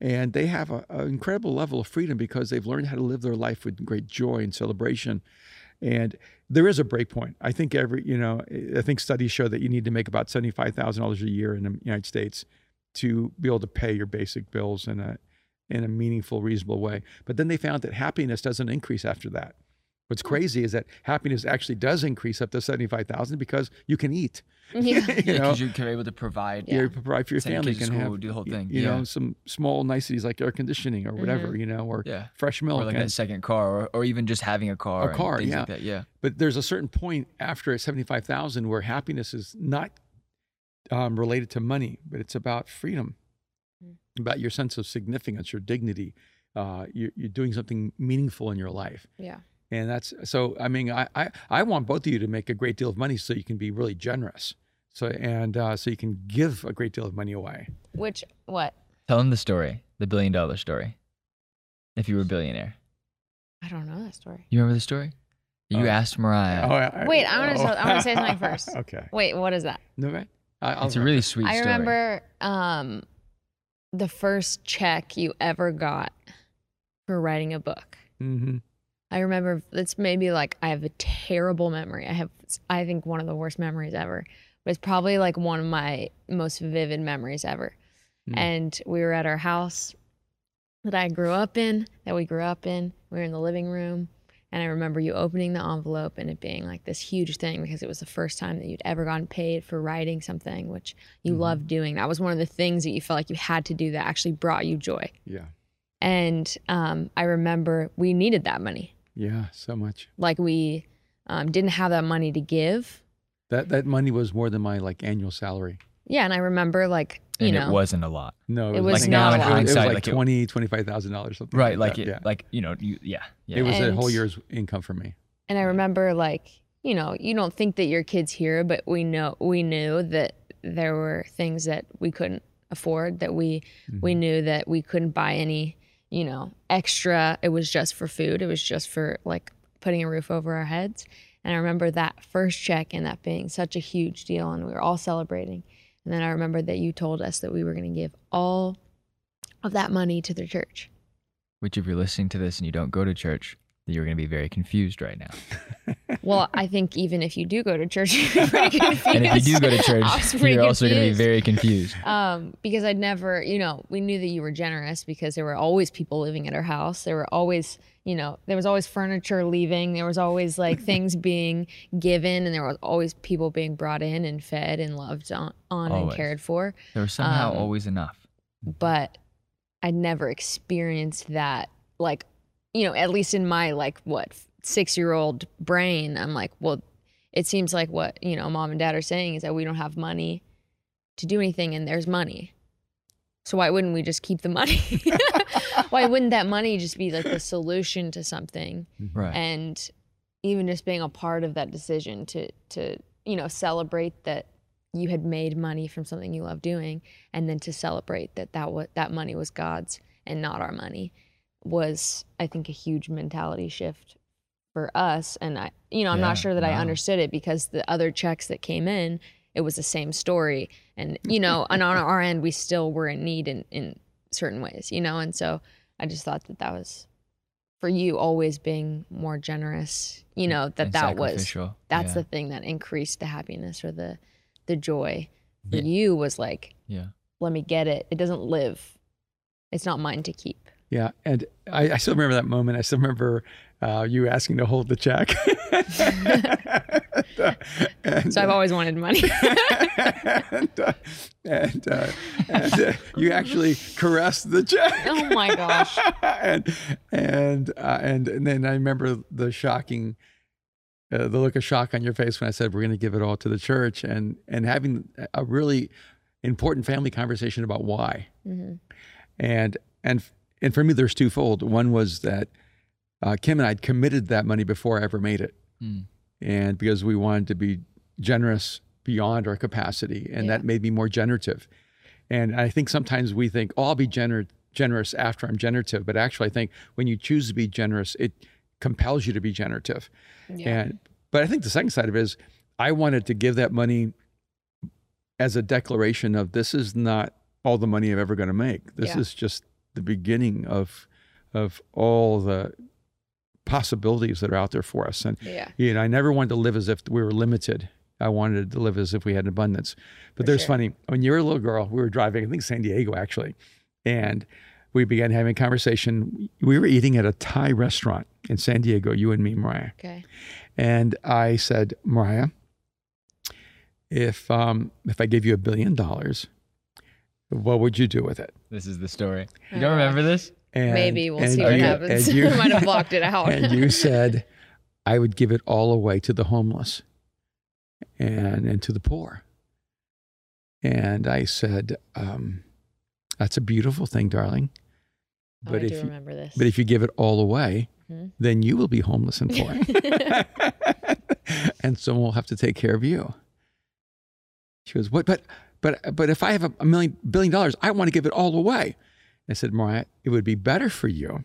and they have an incredible level of freedom because they've learned how to live their life with great joy and celebration. And there is a break point. I think every you know I think studies show that you need to make about seventy five thousand dollars a year in the United States to be able to pay your basic bills in a in a meaningful, reasonable way. But then they found that happiness doesn't increase after that. What's crazy is that happiness actually does increase up to seventy five thousand because you can eat. Yeah. you know, because you're able to provide. Yeah. you provide for your Send family. kids to can school, have do the whole thing. You Yeah. know, some small niceties like air conditioning or whatever. Mhm. You know, or Yeah. fresh milk. Or like a second car, or, or even just having a car. and car, things yeah. Like that. Yeah. But there's a certain point after 75,000 where happiness is not um, related to money, but it's about freedom, Mm. about your sense of significance, your dignity. Uh, you're, you're doing something meaningful in your life. Yeah. And that's so, I mean, I, I, I want both of you to make a great deal of money so you can be really generous. So, and uh, so you can give a great deal of money away. Which what? Tell them the story, the billion dollar story. If you were a billionaire, I don't know that story. you remember the story? You Oh. asked Mariah. I- Wait, I wanna tell- I wanna say something first. okay. Wait, what is that? No, right? I, I'll it's a really sweet I story. remember um, the first check you ever got for writing a book. hmm I remember it's maybe like I have a terrible memory. I have, I think, one of the worst memories ever. But it's probably like one of my most vivid memories ever. Mm. And we were at our house that I grew up in, that we grew up in. We were in the living room. And I remember you opening the envelope and it being like this huge thing because it was the first time that you'd ever gotten paid for writing something, which you Mhm. loved doing. That was one of the things that you felt like you had to do that actually brought you joy. Yeah. And um, I remember we needed that money Yeah. So much. like we um, didn't have that money to give. That that money was more than my like annual salary. Yeah, and I remember like you and know it wasn't a lot. No, It was, was like, not it was- a lot. It was Hindsight, like like it- twenty, twenty-five thousand dollars, something. Right, like that, it, yeah. like you know, you yeah, yeah. it was a whole year's income for me. and I remember like you know you don't think that your kids here, but we know we knew that there were things that we couldn't afford that we we Mhm. knew that we couldn't buy any you know extra. It was just for food. It was just for like putting a roof over our heads. And I remember that first check and that being such a huge deal, and we were all celebrating. And then I remember that you told us that we were going to give all of that money to the church. Which, if you're listening to this and you don't go to church, you're going to be very confused right now. Well, I think even if you do go to church, you're pretty confused. And if you do go to church, I you're also going to be very confused. um, because I'd never, you know, we knew that you were generous because there were always people living at our house. There were always, you know, there was always furniture leaving. There was always like things being given, and there was always people being brought in and fed and loved on, on and cared for. There was somehow Um, always enough. But I'd never experienced that, like, you know, at least in my like what six year old brain. I'm like, well, it seems like what you know, mom and dad are saying is that we don't have money to do anything, and there's money. So why wouldn't we just keep the money? why wouldn't that money just be like the solution to something? Mm-hmm. Right. And even just being a part of that decision to to you know celebrate that you had made money from something you love doing, and then to celebrate that that was that money was God's and not our money was I think a huge mentality shift for us. And I you know I'm Yeah, not sure that I understood it because the other checks that came in it was the same story and you know and on our end we still were in need in in certain ways you know and so i just thought that that was for you always being more generous you know that And that was that's yeah. the thing that increased the happiness or the the joy for Yeah. you was like Yeah. let me get it it doesn't live it's not mine to keep Yeah, and I, I still remember that moment. I still remember uh, you asking to hold the check. and, so i've always wanted money and, uh, and, uh, and uh, you actually caressed the check. oh my gosh and and, uh, and and then I remember the shocking, uh, the look of shock on your face when I said we're going to give it all to the church, and and having a really important family conversation about why. hmm And and and for me, there's twofold. One was that uh, Kim and I had committed that money before I ever made it, Mm. and because we wanted to be generous beyond our capacity, and Yeah. that made me more generative. And I think sometimes we think, "Oh, I'll be gener- generous after I'm generative," but actually, I think when you choose to be generous, it compels you to be generative. yeah And but I think the second side of it is I wanted to give that money as a declaration of this is not all the money I'm ever going to make. This Yeah. is just the beginning of of all the possibilities that are out there for us. And Yeah. you know, I never wanted to live as if we were limited. I wanted to live as if we had abundance. But For there's sure. funny when you were a little girl, we were driving, I think San Diego actually, and we began having a conversation. We were eating at a Thai restaurant in San Diego, you and me, Mariah. Okay. And I said, Mariah, if um, if I gave you a billion dollars, what would you do with it? This is the story. You Oh, don't remember this? And, Maybe we'll and see what you- happens. you- I might have blocked it out. and you said, I would give it all away to the homeless and and to the poor. And I said, um, that's a beautiful thing, darling. Oh, But I if do you, remember this. but if you give it all away, Mhm. then you will be homeless and poor. and someone will have to take care of you. She goes, What but but but if I have a, a million billion dollars, I want to give it all away. I said, Mariah, it would be better for you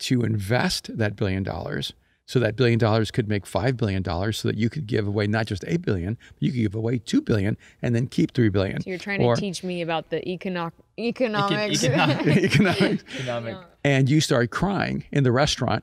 to invest that billion dollars so that billion dollars could make five billion dollars so that you could give away not just eight billion, but you could give away two billion and then keep three billion. So you're trying to teach me about the economic economics. economic- Economics. Economic. And you start crying in the restaurant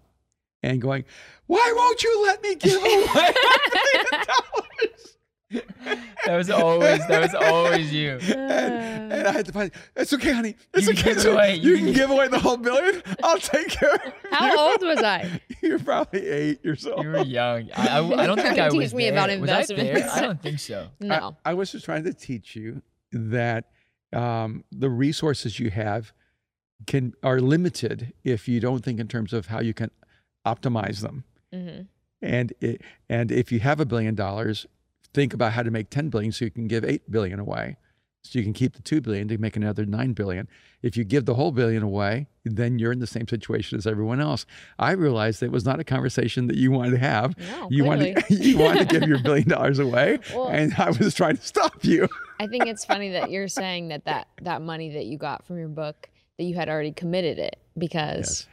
and going, Why won't you let me give away a billion dollars? That was always that was always you. and, and I had to find it's okay, honey. It's You okay. give it So away. You, You can can- give away the whole billion. I'll take care of How you. old was I? You're probably eight years old. You were young. I, I, I don't think Trying I to was teach me there. about Was I there? I don't think so. No. I, was just trying to teach you that um, the resources you have can are limited if you don't think in terms of how you can optimize them. hmm And it, and if you have a billion dollars, think about how to make 10 billion so you can give 8 billion away. So you can keep the 2 billion to make another 9 billion. If you give the whole billion away, then you're in the same situation as everyone else. I realized it was not a conversation that you wanted to have. No, you clearly. wanted you wanted to give your billion dollars away Well- and I was trying to stop you. I think it's funny that you're saying that, that that money that you got from your book that you had already committed it because Yes.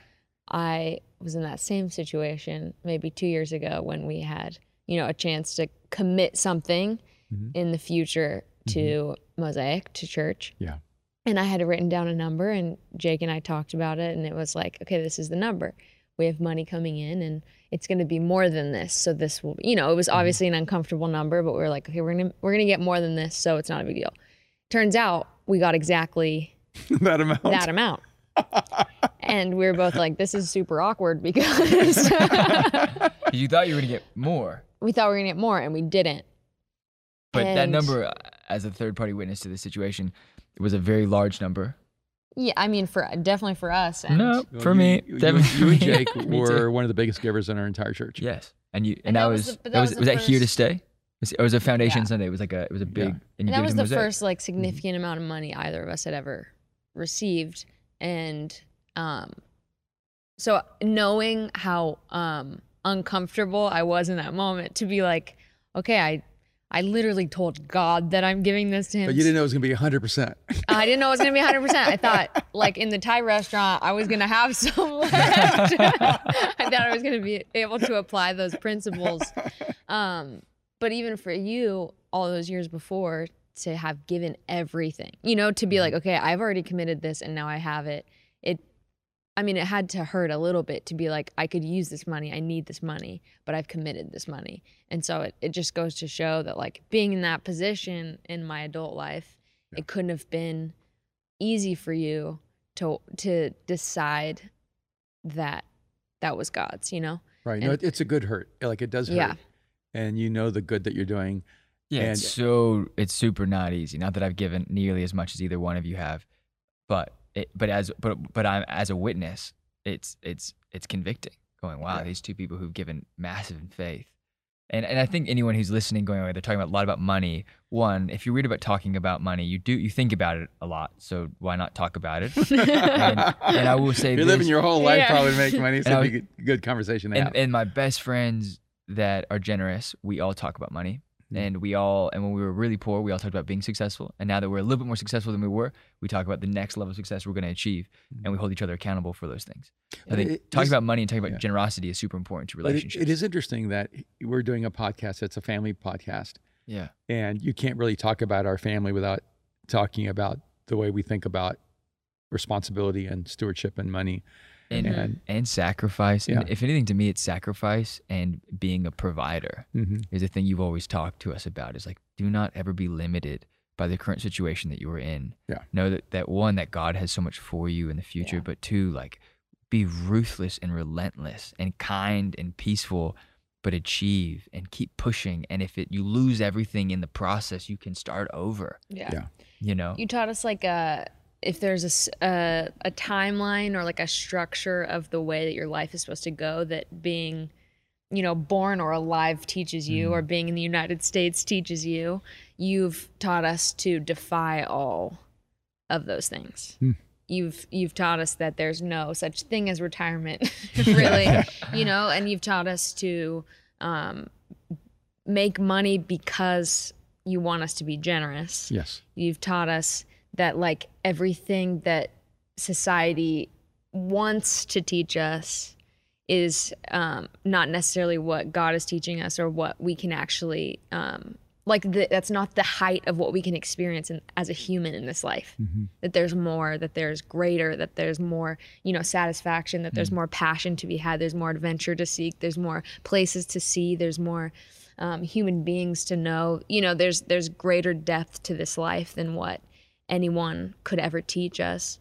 I was in that same situation maybe two years ago when we had you know a chance to commit something Mhm. in the future to Mosaic to church. Yeah. And I had written down a number, and Jake and I talked about it, and it was like, okay, this is the number. We have money coming in, and it's going to be more than this. So this will, you know, it was obviously an uncomfortable number, but we were like, okay, we're gonna we're gonna get more than this, so it's not a big deal. Turns out we got exactly that amount. that amount, and we were both like, this is super awkward because You thought you were gonna get more, we thought we were gonna get more, and we didn't. but that number, uh, as a third party witness to the situation, it was a very large number. Yeah, I mean, for definitely for us. And No, Well, for you- me, you, definitely you and. Jake were one of the biggest givers in our entire church. Yes, and you and, And that, that was, was the- that that was was was the that here to stay? It was a Foundation Yeah. Sunday. It was like a it was a big Yeah. and And that was the Mosaic. first like significant amount of money either of us had ever received and um so knowing how um uncomfortable I was in that moment to be like okay I I literally told God that I'm giving this to him. But you didn't know it was going to be 100%. I didn't know it was gonna be 100. percent I thought, like in the Thai restaurant, I was gonna have some left. I thought I was gonna be able to apply those principles. Um, but even for you, all those years before, to have given everything, you know, to be like, okay, I've already committed this, and now I have it. It, I mean, it had to hurt a little bit to be like, I could use this money, I need this money, but I've committed this money, and so it, it just goes to show that like being in that position in my adult life it couldn't have been easy for you to to decide that that was God's, you know? Right. No, And- it, it's a good hurt. Like it does hurt. Yeah. And you know the good that you're doing. Yeah, And- it's so it's super not easy. Not that I've given nearly as much as either one of you have, but it, but as but but I'm as a witness, it's it's it's convicting. Going, wow, Yeah. these two people who've given massive in faith, and and I think anyone who's listening, going, away, they're talking about a lot about money. One, if you read about talking about money, you do you think about it a lot. So why not talk about it? and, and I will say, You're living your whole life Yeah. probably to make money. So it'd be a good, good conversation to and, have. and my best friends that are generous, we all talk about money. Mm. and we all and when we were really poor, we all talked about being successful. And now that we're a little bit more successful than we were, we talk about the next level of success we're going to achieve, and we mm. hold each other accountable for those things. I think It- talking about money and talking about yeah. generosity is super important to But it- relationships. it is interesting that we're doing a podcast that's a family podcast, Yeah. and you can't really talk about our family without talking about the way we think about responsibility and stewardship and money. And And and sacrifice. And if anything, to me, it's sacrifice and being a provider. Mhm. is a thing you've always talked to us about is like do not ever be limited by the current situation that you are in Yeah. know that that one that god has so much for you in the future Yeah. but two like be ruthless and relentless and kind and peaceful but achieve and keep pushing and if it you lose everything in the process you can start over Yeah. Yeah. you know You taught us like a if there's a a timeline or like a structure of the way that your life is supposed to go that being you know born or alive teaches you or being in the United States teaches you you've taught us to defy all of those things Hmm. you've you've taught us that there's no such thing as retirement really you know and you've taught us to um, make money because you want us to be generous Yes. you've taught us that like everything that society wants to teach us is um, not necessarily what God is teaching us or what we can actually um, like. The, that's not the height of what we can experience in, as a human in this life. Mhm. That there's more, that there's greater, that there's more, you know, satisfaction, that there's more passion to be had, there's more adventure to seek, there's more places to see, there's more um, human beings to know. You know, there's there's greater depth to this life than what anyone could ever teach us.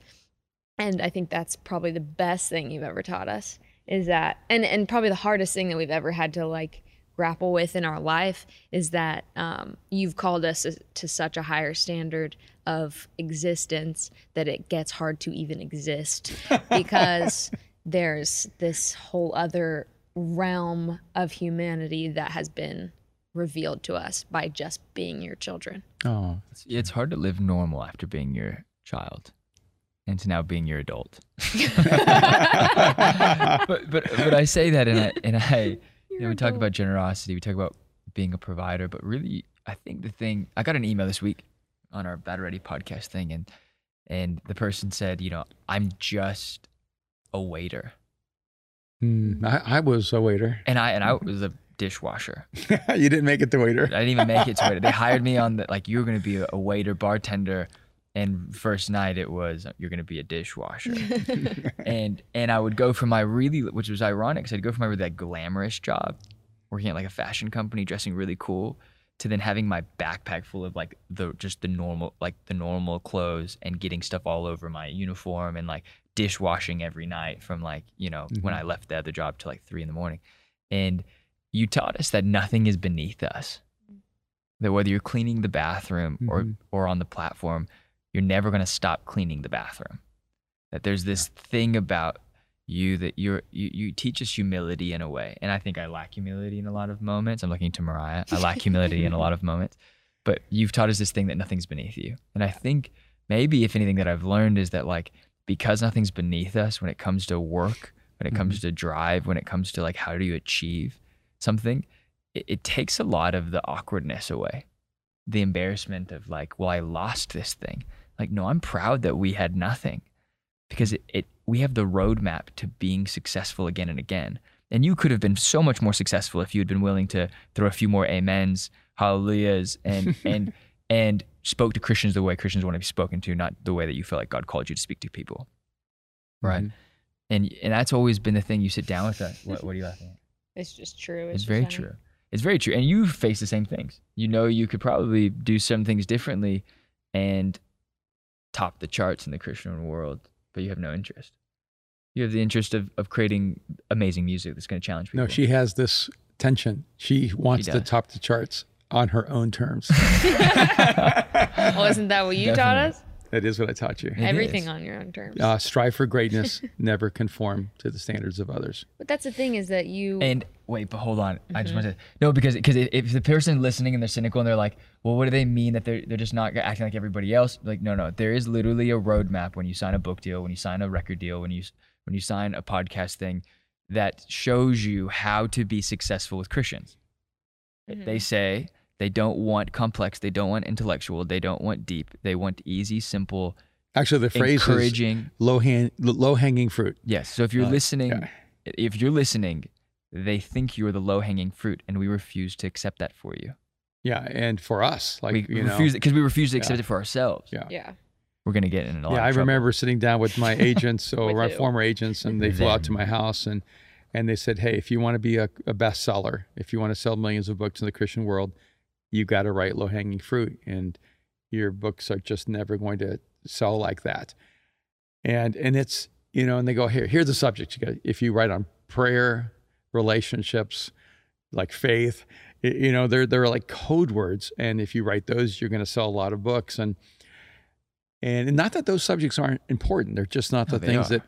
And I think that's probably the best thing you've ever taught us is that and and probably the hardest thing that we've ever had to like grapple with in our life is that um, you've called us to such a higher standard of existence that it gets hard to even exist because there's this whole other realm of humanity that has been revealed to us by just being your children. Oh, it's, it's hard to live normal after being your child and to now being your adult but but but I say that and I and I you know we talk about generosity, we talk about being a provider, but really I think the thing I got an email this week on our Battle Ready podcast thing and and the person said, you know, I'm just a waiter. Hmm. I, I was a waiter. And I and I was a dishwasher. you didn't make it to waiter. I didn't even make it to waiter. They hired me on the like you were gonna be a waiter, bartender, and first night it was you're gonna be a dishwasher. and and I would go from my really, which was ironic, because I'd go from my really like glamorous job, working at like a fashion company, dressing really cool, to then having my backpack full of like the just the normal like the normal clothes and getting stuff all over my uniform and like dishwashing every night from like you know when Mhm. I left the other job to like three in the morning, and you taught us that nothing is beneath us. That whether you're cleaning the bathroom or Mhm. or on the platform, you're never going to stop cleaning the bathroom. That there's this thing about you that you're you, you teach us humility in a way. And I think I lack humility in a lot of moments. I'm looking to Mariah. I lack humility in a lot of moments. But you've taught us this thing that nothing's beneath you. And I think maybe if anything that I've learned is that like because nothing's beneath us when it comes to work, when it comes to drive, when it comes to like how do you achieve something, it, it takes a lot of the awkwardness away. The embarrassment of like, well, I lost this thing. Like, no, I'm proud that we had nothing because it, it we have the roadmap to being successful again and again. And you could have been so much more successful if you had been willing to throw a few more amens, hallelujahs, and and and spoke to Christians the way Christians want to be spoken to, not the way that you feel like God called you to speak to people. Right. Mhm. And and that's always been the thing. You sit down with us. What, what are you laughing at? It's just true. It's just very funny. true. It's very true. And you face the same things. You know, you could probably do some things differently and top the charts in the Christian world, but you have no interest. You have the interest of, of creating amazing music that's going to challenge people. No, she has this tension. She wants to top the charts on her own terms. Well, isn't that what you taught us? That is what I taught you. It Everything is. on your own terms. Uh, strive for greatness, never conform to the standards of others. but that's the thing is that you And wait, but hold on. I Mm-hmm. just want to no because because if the person listening and they're cynical and they're like, well, what do they mean that they're they're just not acting like everybody else? Like, no, no. There is literally a roadmap when you sign a book deal, when you sign a record deal, when you when you sign a podcast thing, that shows you how to be successful with Christians. Mhm. They say They don't want complex. They don't want intellectual. They don't want deep. They want easy, simple, Actually, the phrase is encouraging. low hand, low hanging fruit. Yes. So if you're Uh, listening, yeah. if you're listening, they think you're the low hanging fruit, and we refuse to accept that for you. Yeah, and for us, like we you refuse because we refuse to accept Yeah. it for ourselves. yeah. Yeah. We're gonna get in a lot. Yeah, of I trouble. remember sitting down with my agents or With my who? former agents, and they flew out to my house and and they said, "Hey, if you want to be a, a bestseller, if you want to sell millions of books in the Christian world, you got to write low hanging fruit, and your books are just never going to sell like that." And and it's you know, and they go here. Here's the subject. You got if you write on prayer, relationships, like faith, you know, they're they're like code words, and if you write those, you're going to sell a lot of books and. And not that those subjects aren't important; they're just not the they things are. that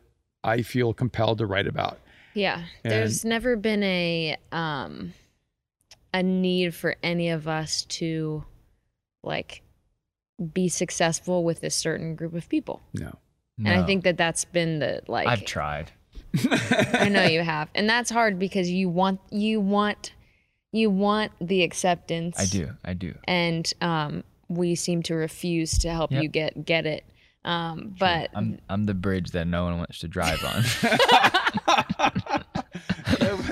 I feel compelled to write about. Yeah. There's never been a um a need for any of us to like be successful with a certain group of people. No, And I think that that's been the like I've tried. I know you have. And that's hard because you want you want you want the acceptance. I do. I do. And um we seem to refuse to help Yep. you get get it. Um but I'm I'm the bridge that no one wants to drive on.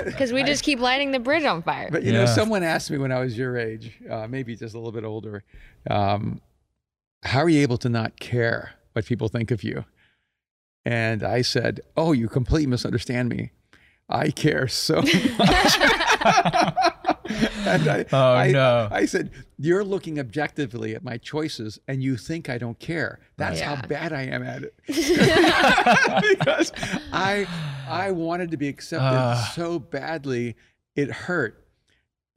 because we just keep lighting the bridge on fire. But you know, someone asked me when I was your age, uh, maybe just a little bit older, um, how are you able to not care what people think of you? And I said, "Oh, you completely misunderstand me. I care so much." and I, Oh, I, no. I said, "You're looking objectively at my choices, and you think I don't care. That's how bad I am at it." because I I wanted to be accepted Ah. so badly, it hurt,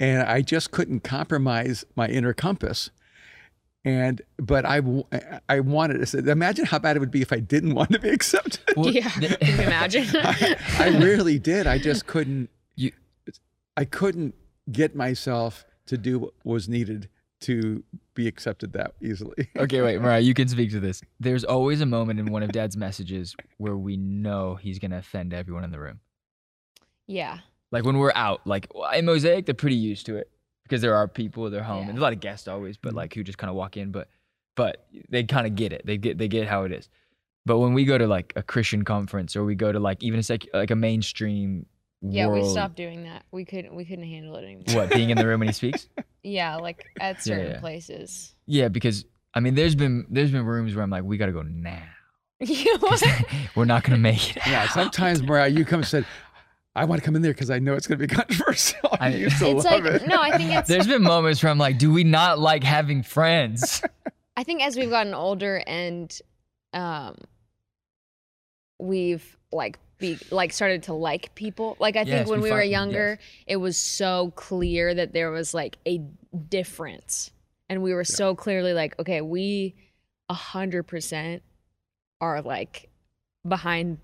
and I just couldn't compromise my inner compass. And but I, I wanted to say, imagine how bad it would be if I didn't want to be accepted. Well, yeah. Can you imagine? I, I really did. I just couldn't. You- I couldn't get myself to do what was needed to be accepted that easily. okay, wait, Mariah, you can speak to this. There's always a moment in one of Dad's messages where we know he's gonna offend everyone in the room. yeah. Like when we're out, like in Mosaic, they're pretty used to it because there are people, they're home, Yeah. and there's a lot of guests always, but Mhm. like who just kind of walk in, but but they kind of get it. They get they get how it is. But when we go to like a Christian conference or we go to like even a sec, like a mainstream Yeah, world, we stopped doing that. We couldn't we couldn't handle it anymore. what being in the room when he speaks. Yeah, like at certain yeah. places. Yeah, because I mean, there's been there's been rooms where I'm like, we gotta go now. You know 'Cause what? we're not gonna make it. Yeah, out. sometimes Mariah, you come and said, "I want to come in there because I know it's going to be controversial." I I- used to It's love like it. no, I think it's There's been moments where I'm like, do we not like having friends? I think as we've gotten older and um we've like be like started to like people. Like I think when we we were younger, it was so clear that there was like a difference. And we were so clearly like, okay, we a hundred percent are like behind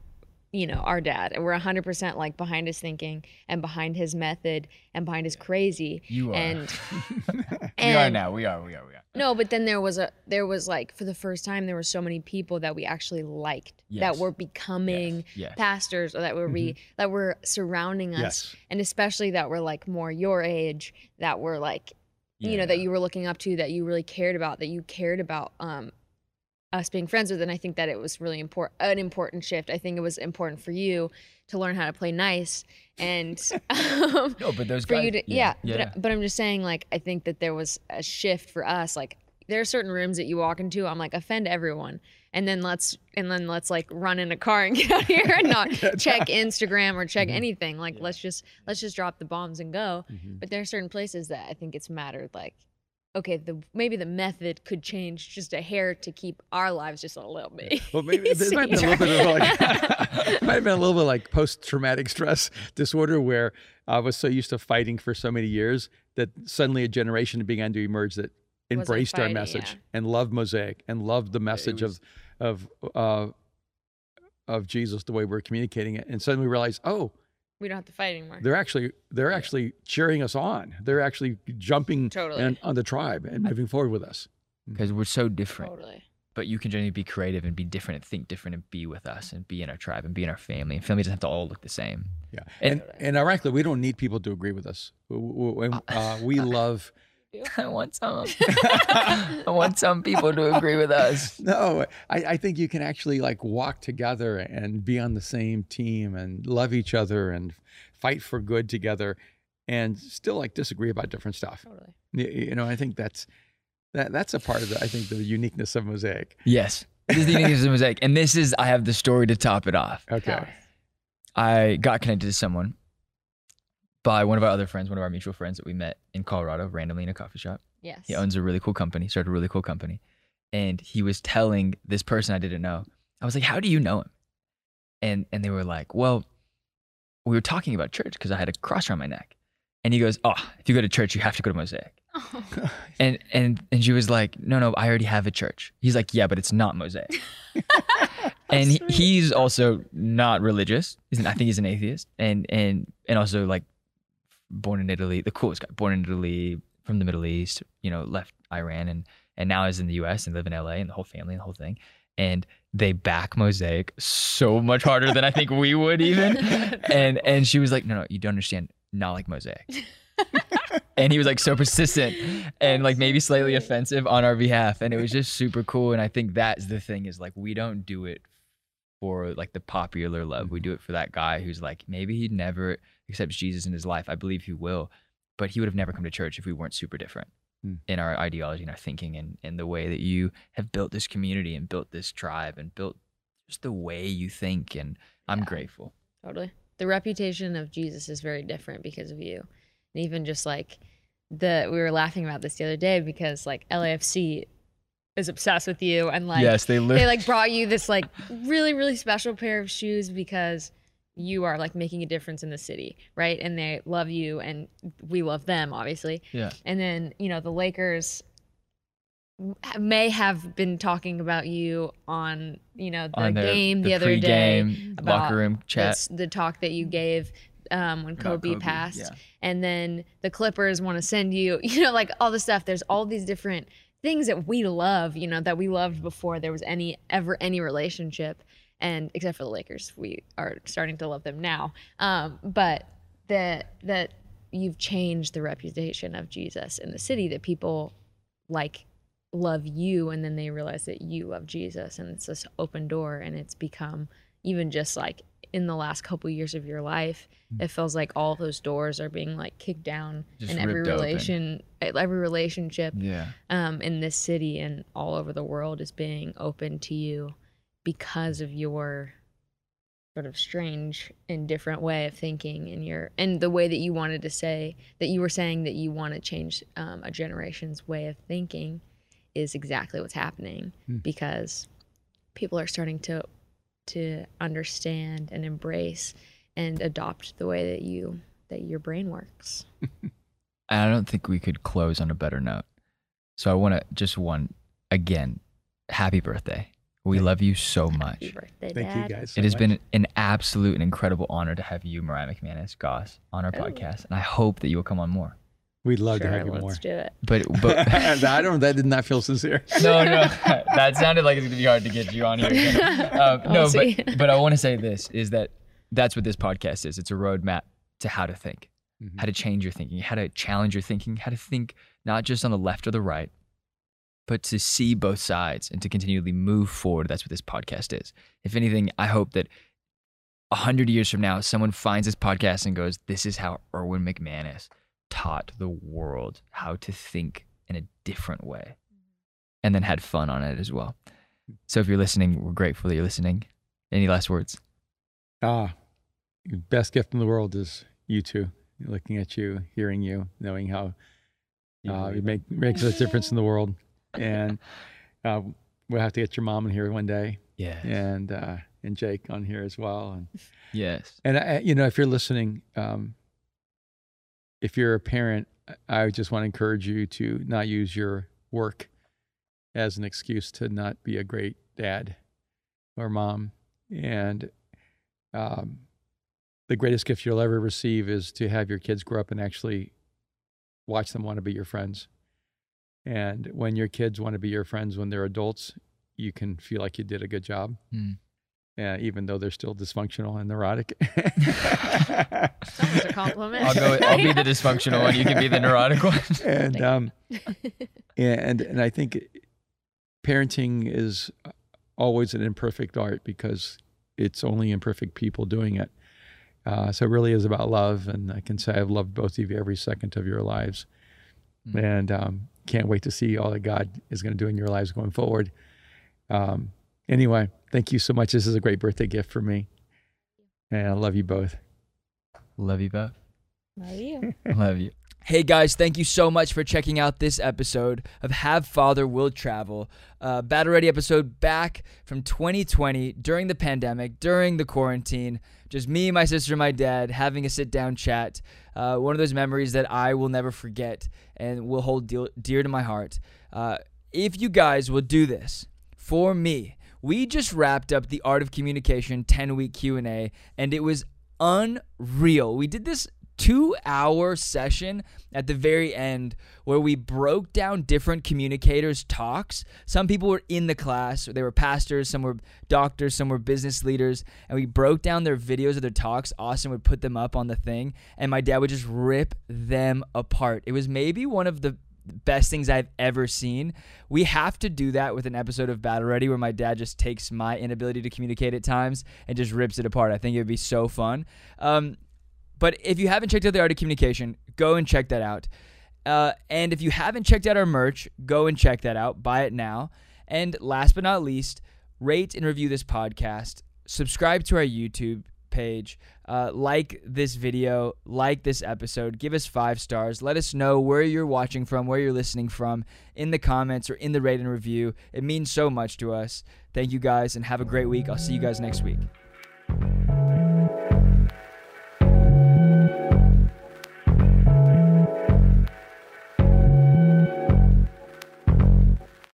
you know our dad and we're hundred percent like behind his thinking and behind his method and behind his crazy You are. And- we are now. We are. We are. We are. no, but then there was a there was like for the first time there were so many people that we actually liked Yes. that were becoming Yes. pastors or that were re, that were surrounding us yes. and especially that were like more your age that were like you know that you were looking up to that you really cared about that you cared about um us being friends with and I think that it was really important an important shift. I think it was important for you to learn how to play nice and um, No, but those for guys. you to yeah, yeah. But, but i'm just saying like i think that there was a shift for us like there are certain rooms that you walk into i'm like offend everyone and then let's and then let's like run in a car and get out here and not check instagram or check Mhm. anything like let's just let's just drop the bombs and go Mhm. but there are certain places that i think it's mattered like okay the maybe the method could change just a hair to keep our lives just a little bit Well, maybe there might have been a little bit of like, it might have been a little bit like post-traumatic stress disorder where I was so used to fighting for so many years that suddenly a generation began to emerge that Wasn't embraced our message yeah. and loved Mosaic and loved the message was- of of uh, of Jesus the way we're communicating it, and suddenly we realized, oh, we don't have to fight anymore they're actually they're Yeah. actually cheering us on. They're actually jumping Totally. in- on the tribe and moving forward with us. because we're so different. totally But you can generally be creative and be different and think different and be with us and be in our tribe and be in our family. And family doesn't have to all look the same. Yeah, And- and and ironically, we don't need people to agree with us. W- w- w- Uh, we love do. I want some. I want some people to agree with us. No, I, I think you can actually like walk together and be on the same team and love each other and fight for good together and still like disagree about different stuff. Totally. You, you know, I think that's that that's a part of the I think the uniqueness of Mosaic. Yes. This is the uniqueness of Mosaic. And this is, I have the story to top it off. Okay. Tell. I got connected to someone by one of our other friends, one of our mutual friends that we met in Colorado randomly in a coffee shop. Yes. He owns a really cool company, started a really cool company. And he was telling this person I didn't know, I was like, How do you know him? And and they were like, Well, we were talking about church because I had a cross around my neck. And he goes, Oh, if you go to church, you have to go to Mosaic. Oh. And and and she was like, No, no, I already have a church. He's like, Yeah, but it's not Mosaic. and he, he's also not religious. He's an, I think he's an atheist, and and and also like born in Italy, the coolest guy, born in Italy from the Middle East. You know, left Iran and and now is in the U.S. and live in L.A. and the whole family and the whole thing. And they back Mosaic so much harder than I think we would even. And and she was like, No, no, you don't understand. Not like Mosaic. and he was like so persistent and like maybe slightly offensive on our behalf and it was just super cool and i think that's the thing is like we don't do it for like the popular love we mm-hmm. do it for that guy who's like maybe he'd never accepts jesus in his life i believe he will but he would have never come to church if we weren't super different Hmm. in our ideology and our thinking and, and the way that you have built this community and built this tribe and built just the way you think and i'm Yeah. grateful Totally. The reputation of Jesus is very different because of you. And even just like the we were laughing about this the other day because like LAFC is obsessed with you and like yes they live they like brought you this like really really special pair of shoes because you are like making a difference in the city, right? And they love you and we love them obviously. yeah And then, you know, the Lakers may have been talking about you on, you know, the their- game the, other day about locker room chat that's the talk that you gave um, when Kobe, Kobe, passed. yeah. And then the Clippers want to send you, you know, like all the stuff. There's all these different things that we love, you know, that we loved before there was any ever any relationship. And except for the Lakers, we are starting to love them now. Um, but that that you've changed the reputation of Jesus in the city that people like love you and then they realize that you love Jesus and it's this open door and it's become even just like in the last couple years of your life it feels like all those doors are being like kicked down Just in every ripped open. relation every relationship yeah um, in this city and all over the world is being open to you because of your sort of strange and different way of thinking and your and the way that you wanted to say that you were saying that you want to change um, a generation's way of thinking is exactly what's happening Hmm. because people are starting to to understand and embrace and adopt the way that you that your brain works. I don't think we could close on a better note. So I want to just one again, happy birthday. We Thank- love you so Happy much. birthday, Thank Dad. you guys. so It has much. been an absolute and incredible honor to have you, Mariah McManus, Goss, on our Oh. podcast, and I hope that you will come on more. We'd love sure, to have you let's more. do it. But but I don't. That did not feel sincere. no no, that sounded like it's gonna be hard to get you on here. Again. Um, no, see. but but I want to say this is that that's what this podcast is. It's a roadmap to how to think. Mhm. how to change your thinking, how to challenge your thinking, how to think not just on the left or the right, but to see both sides and to continually move forward. That's what this podcast is. If anything, I hope that a hundred years from now, someone finds this podcast and goes, "This is how Erwin McManus taught the world how to think in a different way," and then had fun on it as well. So, if you're listening, we're grateful that you're listening. Any last words? Ah, best gift in the world is you two. Looking at you, hearing you, knowing how uh, you make makes a difference in the world. And uh, we'll have to get your mom in here one day, Yeah. and uh, and Jake on here as well. And Yes. and I, you know, if you're listening, um, if you're a parent, I just want to encourage you to not use your work as an excuse to not be a great dad or mom. And um, the greatest gift you'll ever receive is to have your kids grow up and actually watch them want to be your friends. And when your kids want to be your friends when they're adults, you can feel like you did a good job. Hmm. uh, even though they're still dysfunctional and neurotic. It's almost a compliment. I'll go. I'll be the dysfunctional one. You can be the neurotic one. and Thank um, and and I think parenting is always an imperfect art because it's only imperfect people doing it. Uh, so it really is about love, and I can say I've loved both of you every second of your lives, Mm. and um, can't wait to see all that God is going to do in your lives going forward. Um, anyway, thank you so much. This is a great birthday gift for me, and I love you both. Love you both. Love you. Love you. Hey guys, thank you so much for checking out this episode of Have Father Will Travel. Uh, Battle Ready episode back from 2020 during the pandemic, during the quarantine. Just me, my sister, my dad having a sit down chat. Uh, one of those memories that I will never forget and will hold dear, dear to my heart. Uh, if you guys will do this for me, we just wrapped up the Art of Communication 10 week Q&A and it was unreal. We did this two hour session at the very end where we broke down different communicators' talks. Some people were in the class, they were pastors, some were doctors, some were business leaders, and we broke down their videos of their talks. Austin would put them up on the thing, and my dad would just rip them apart. It was maybe one of the best things I've ever seen. We have to do that with an episode of Battle Ready where my dad just takes my inability to communicate at times and just rips it apart. I think it would be so fun. Um, but if you haven't checked out the Art of Communication, go and check that out. Uh, and if you haven't checked out our merch, go and check that out. Buy it now. And last but not least, rate and review this podcast. Subscribe to our YouTube page. Uh, like this video, like this episode. Give us five stars. Let us know where you're watching from, where you're listening from in the comments or in the rate and review. It means so much to us. Thank you guys and have a great week. I'll see you guys next week.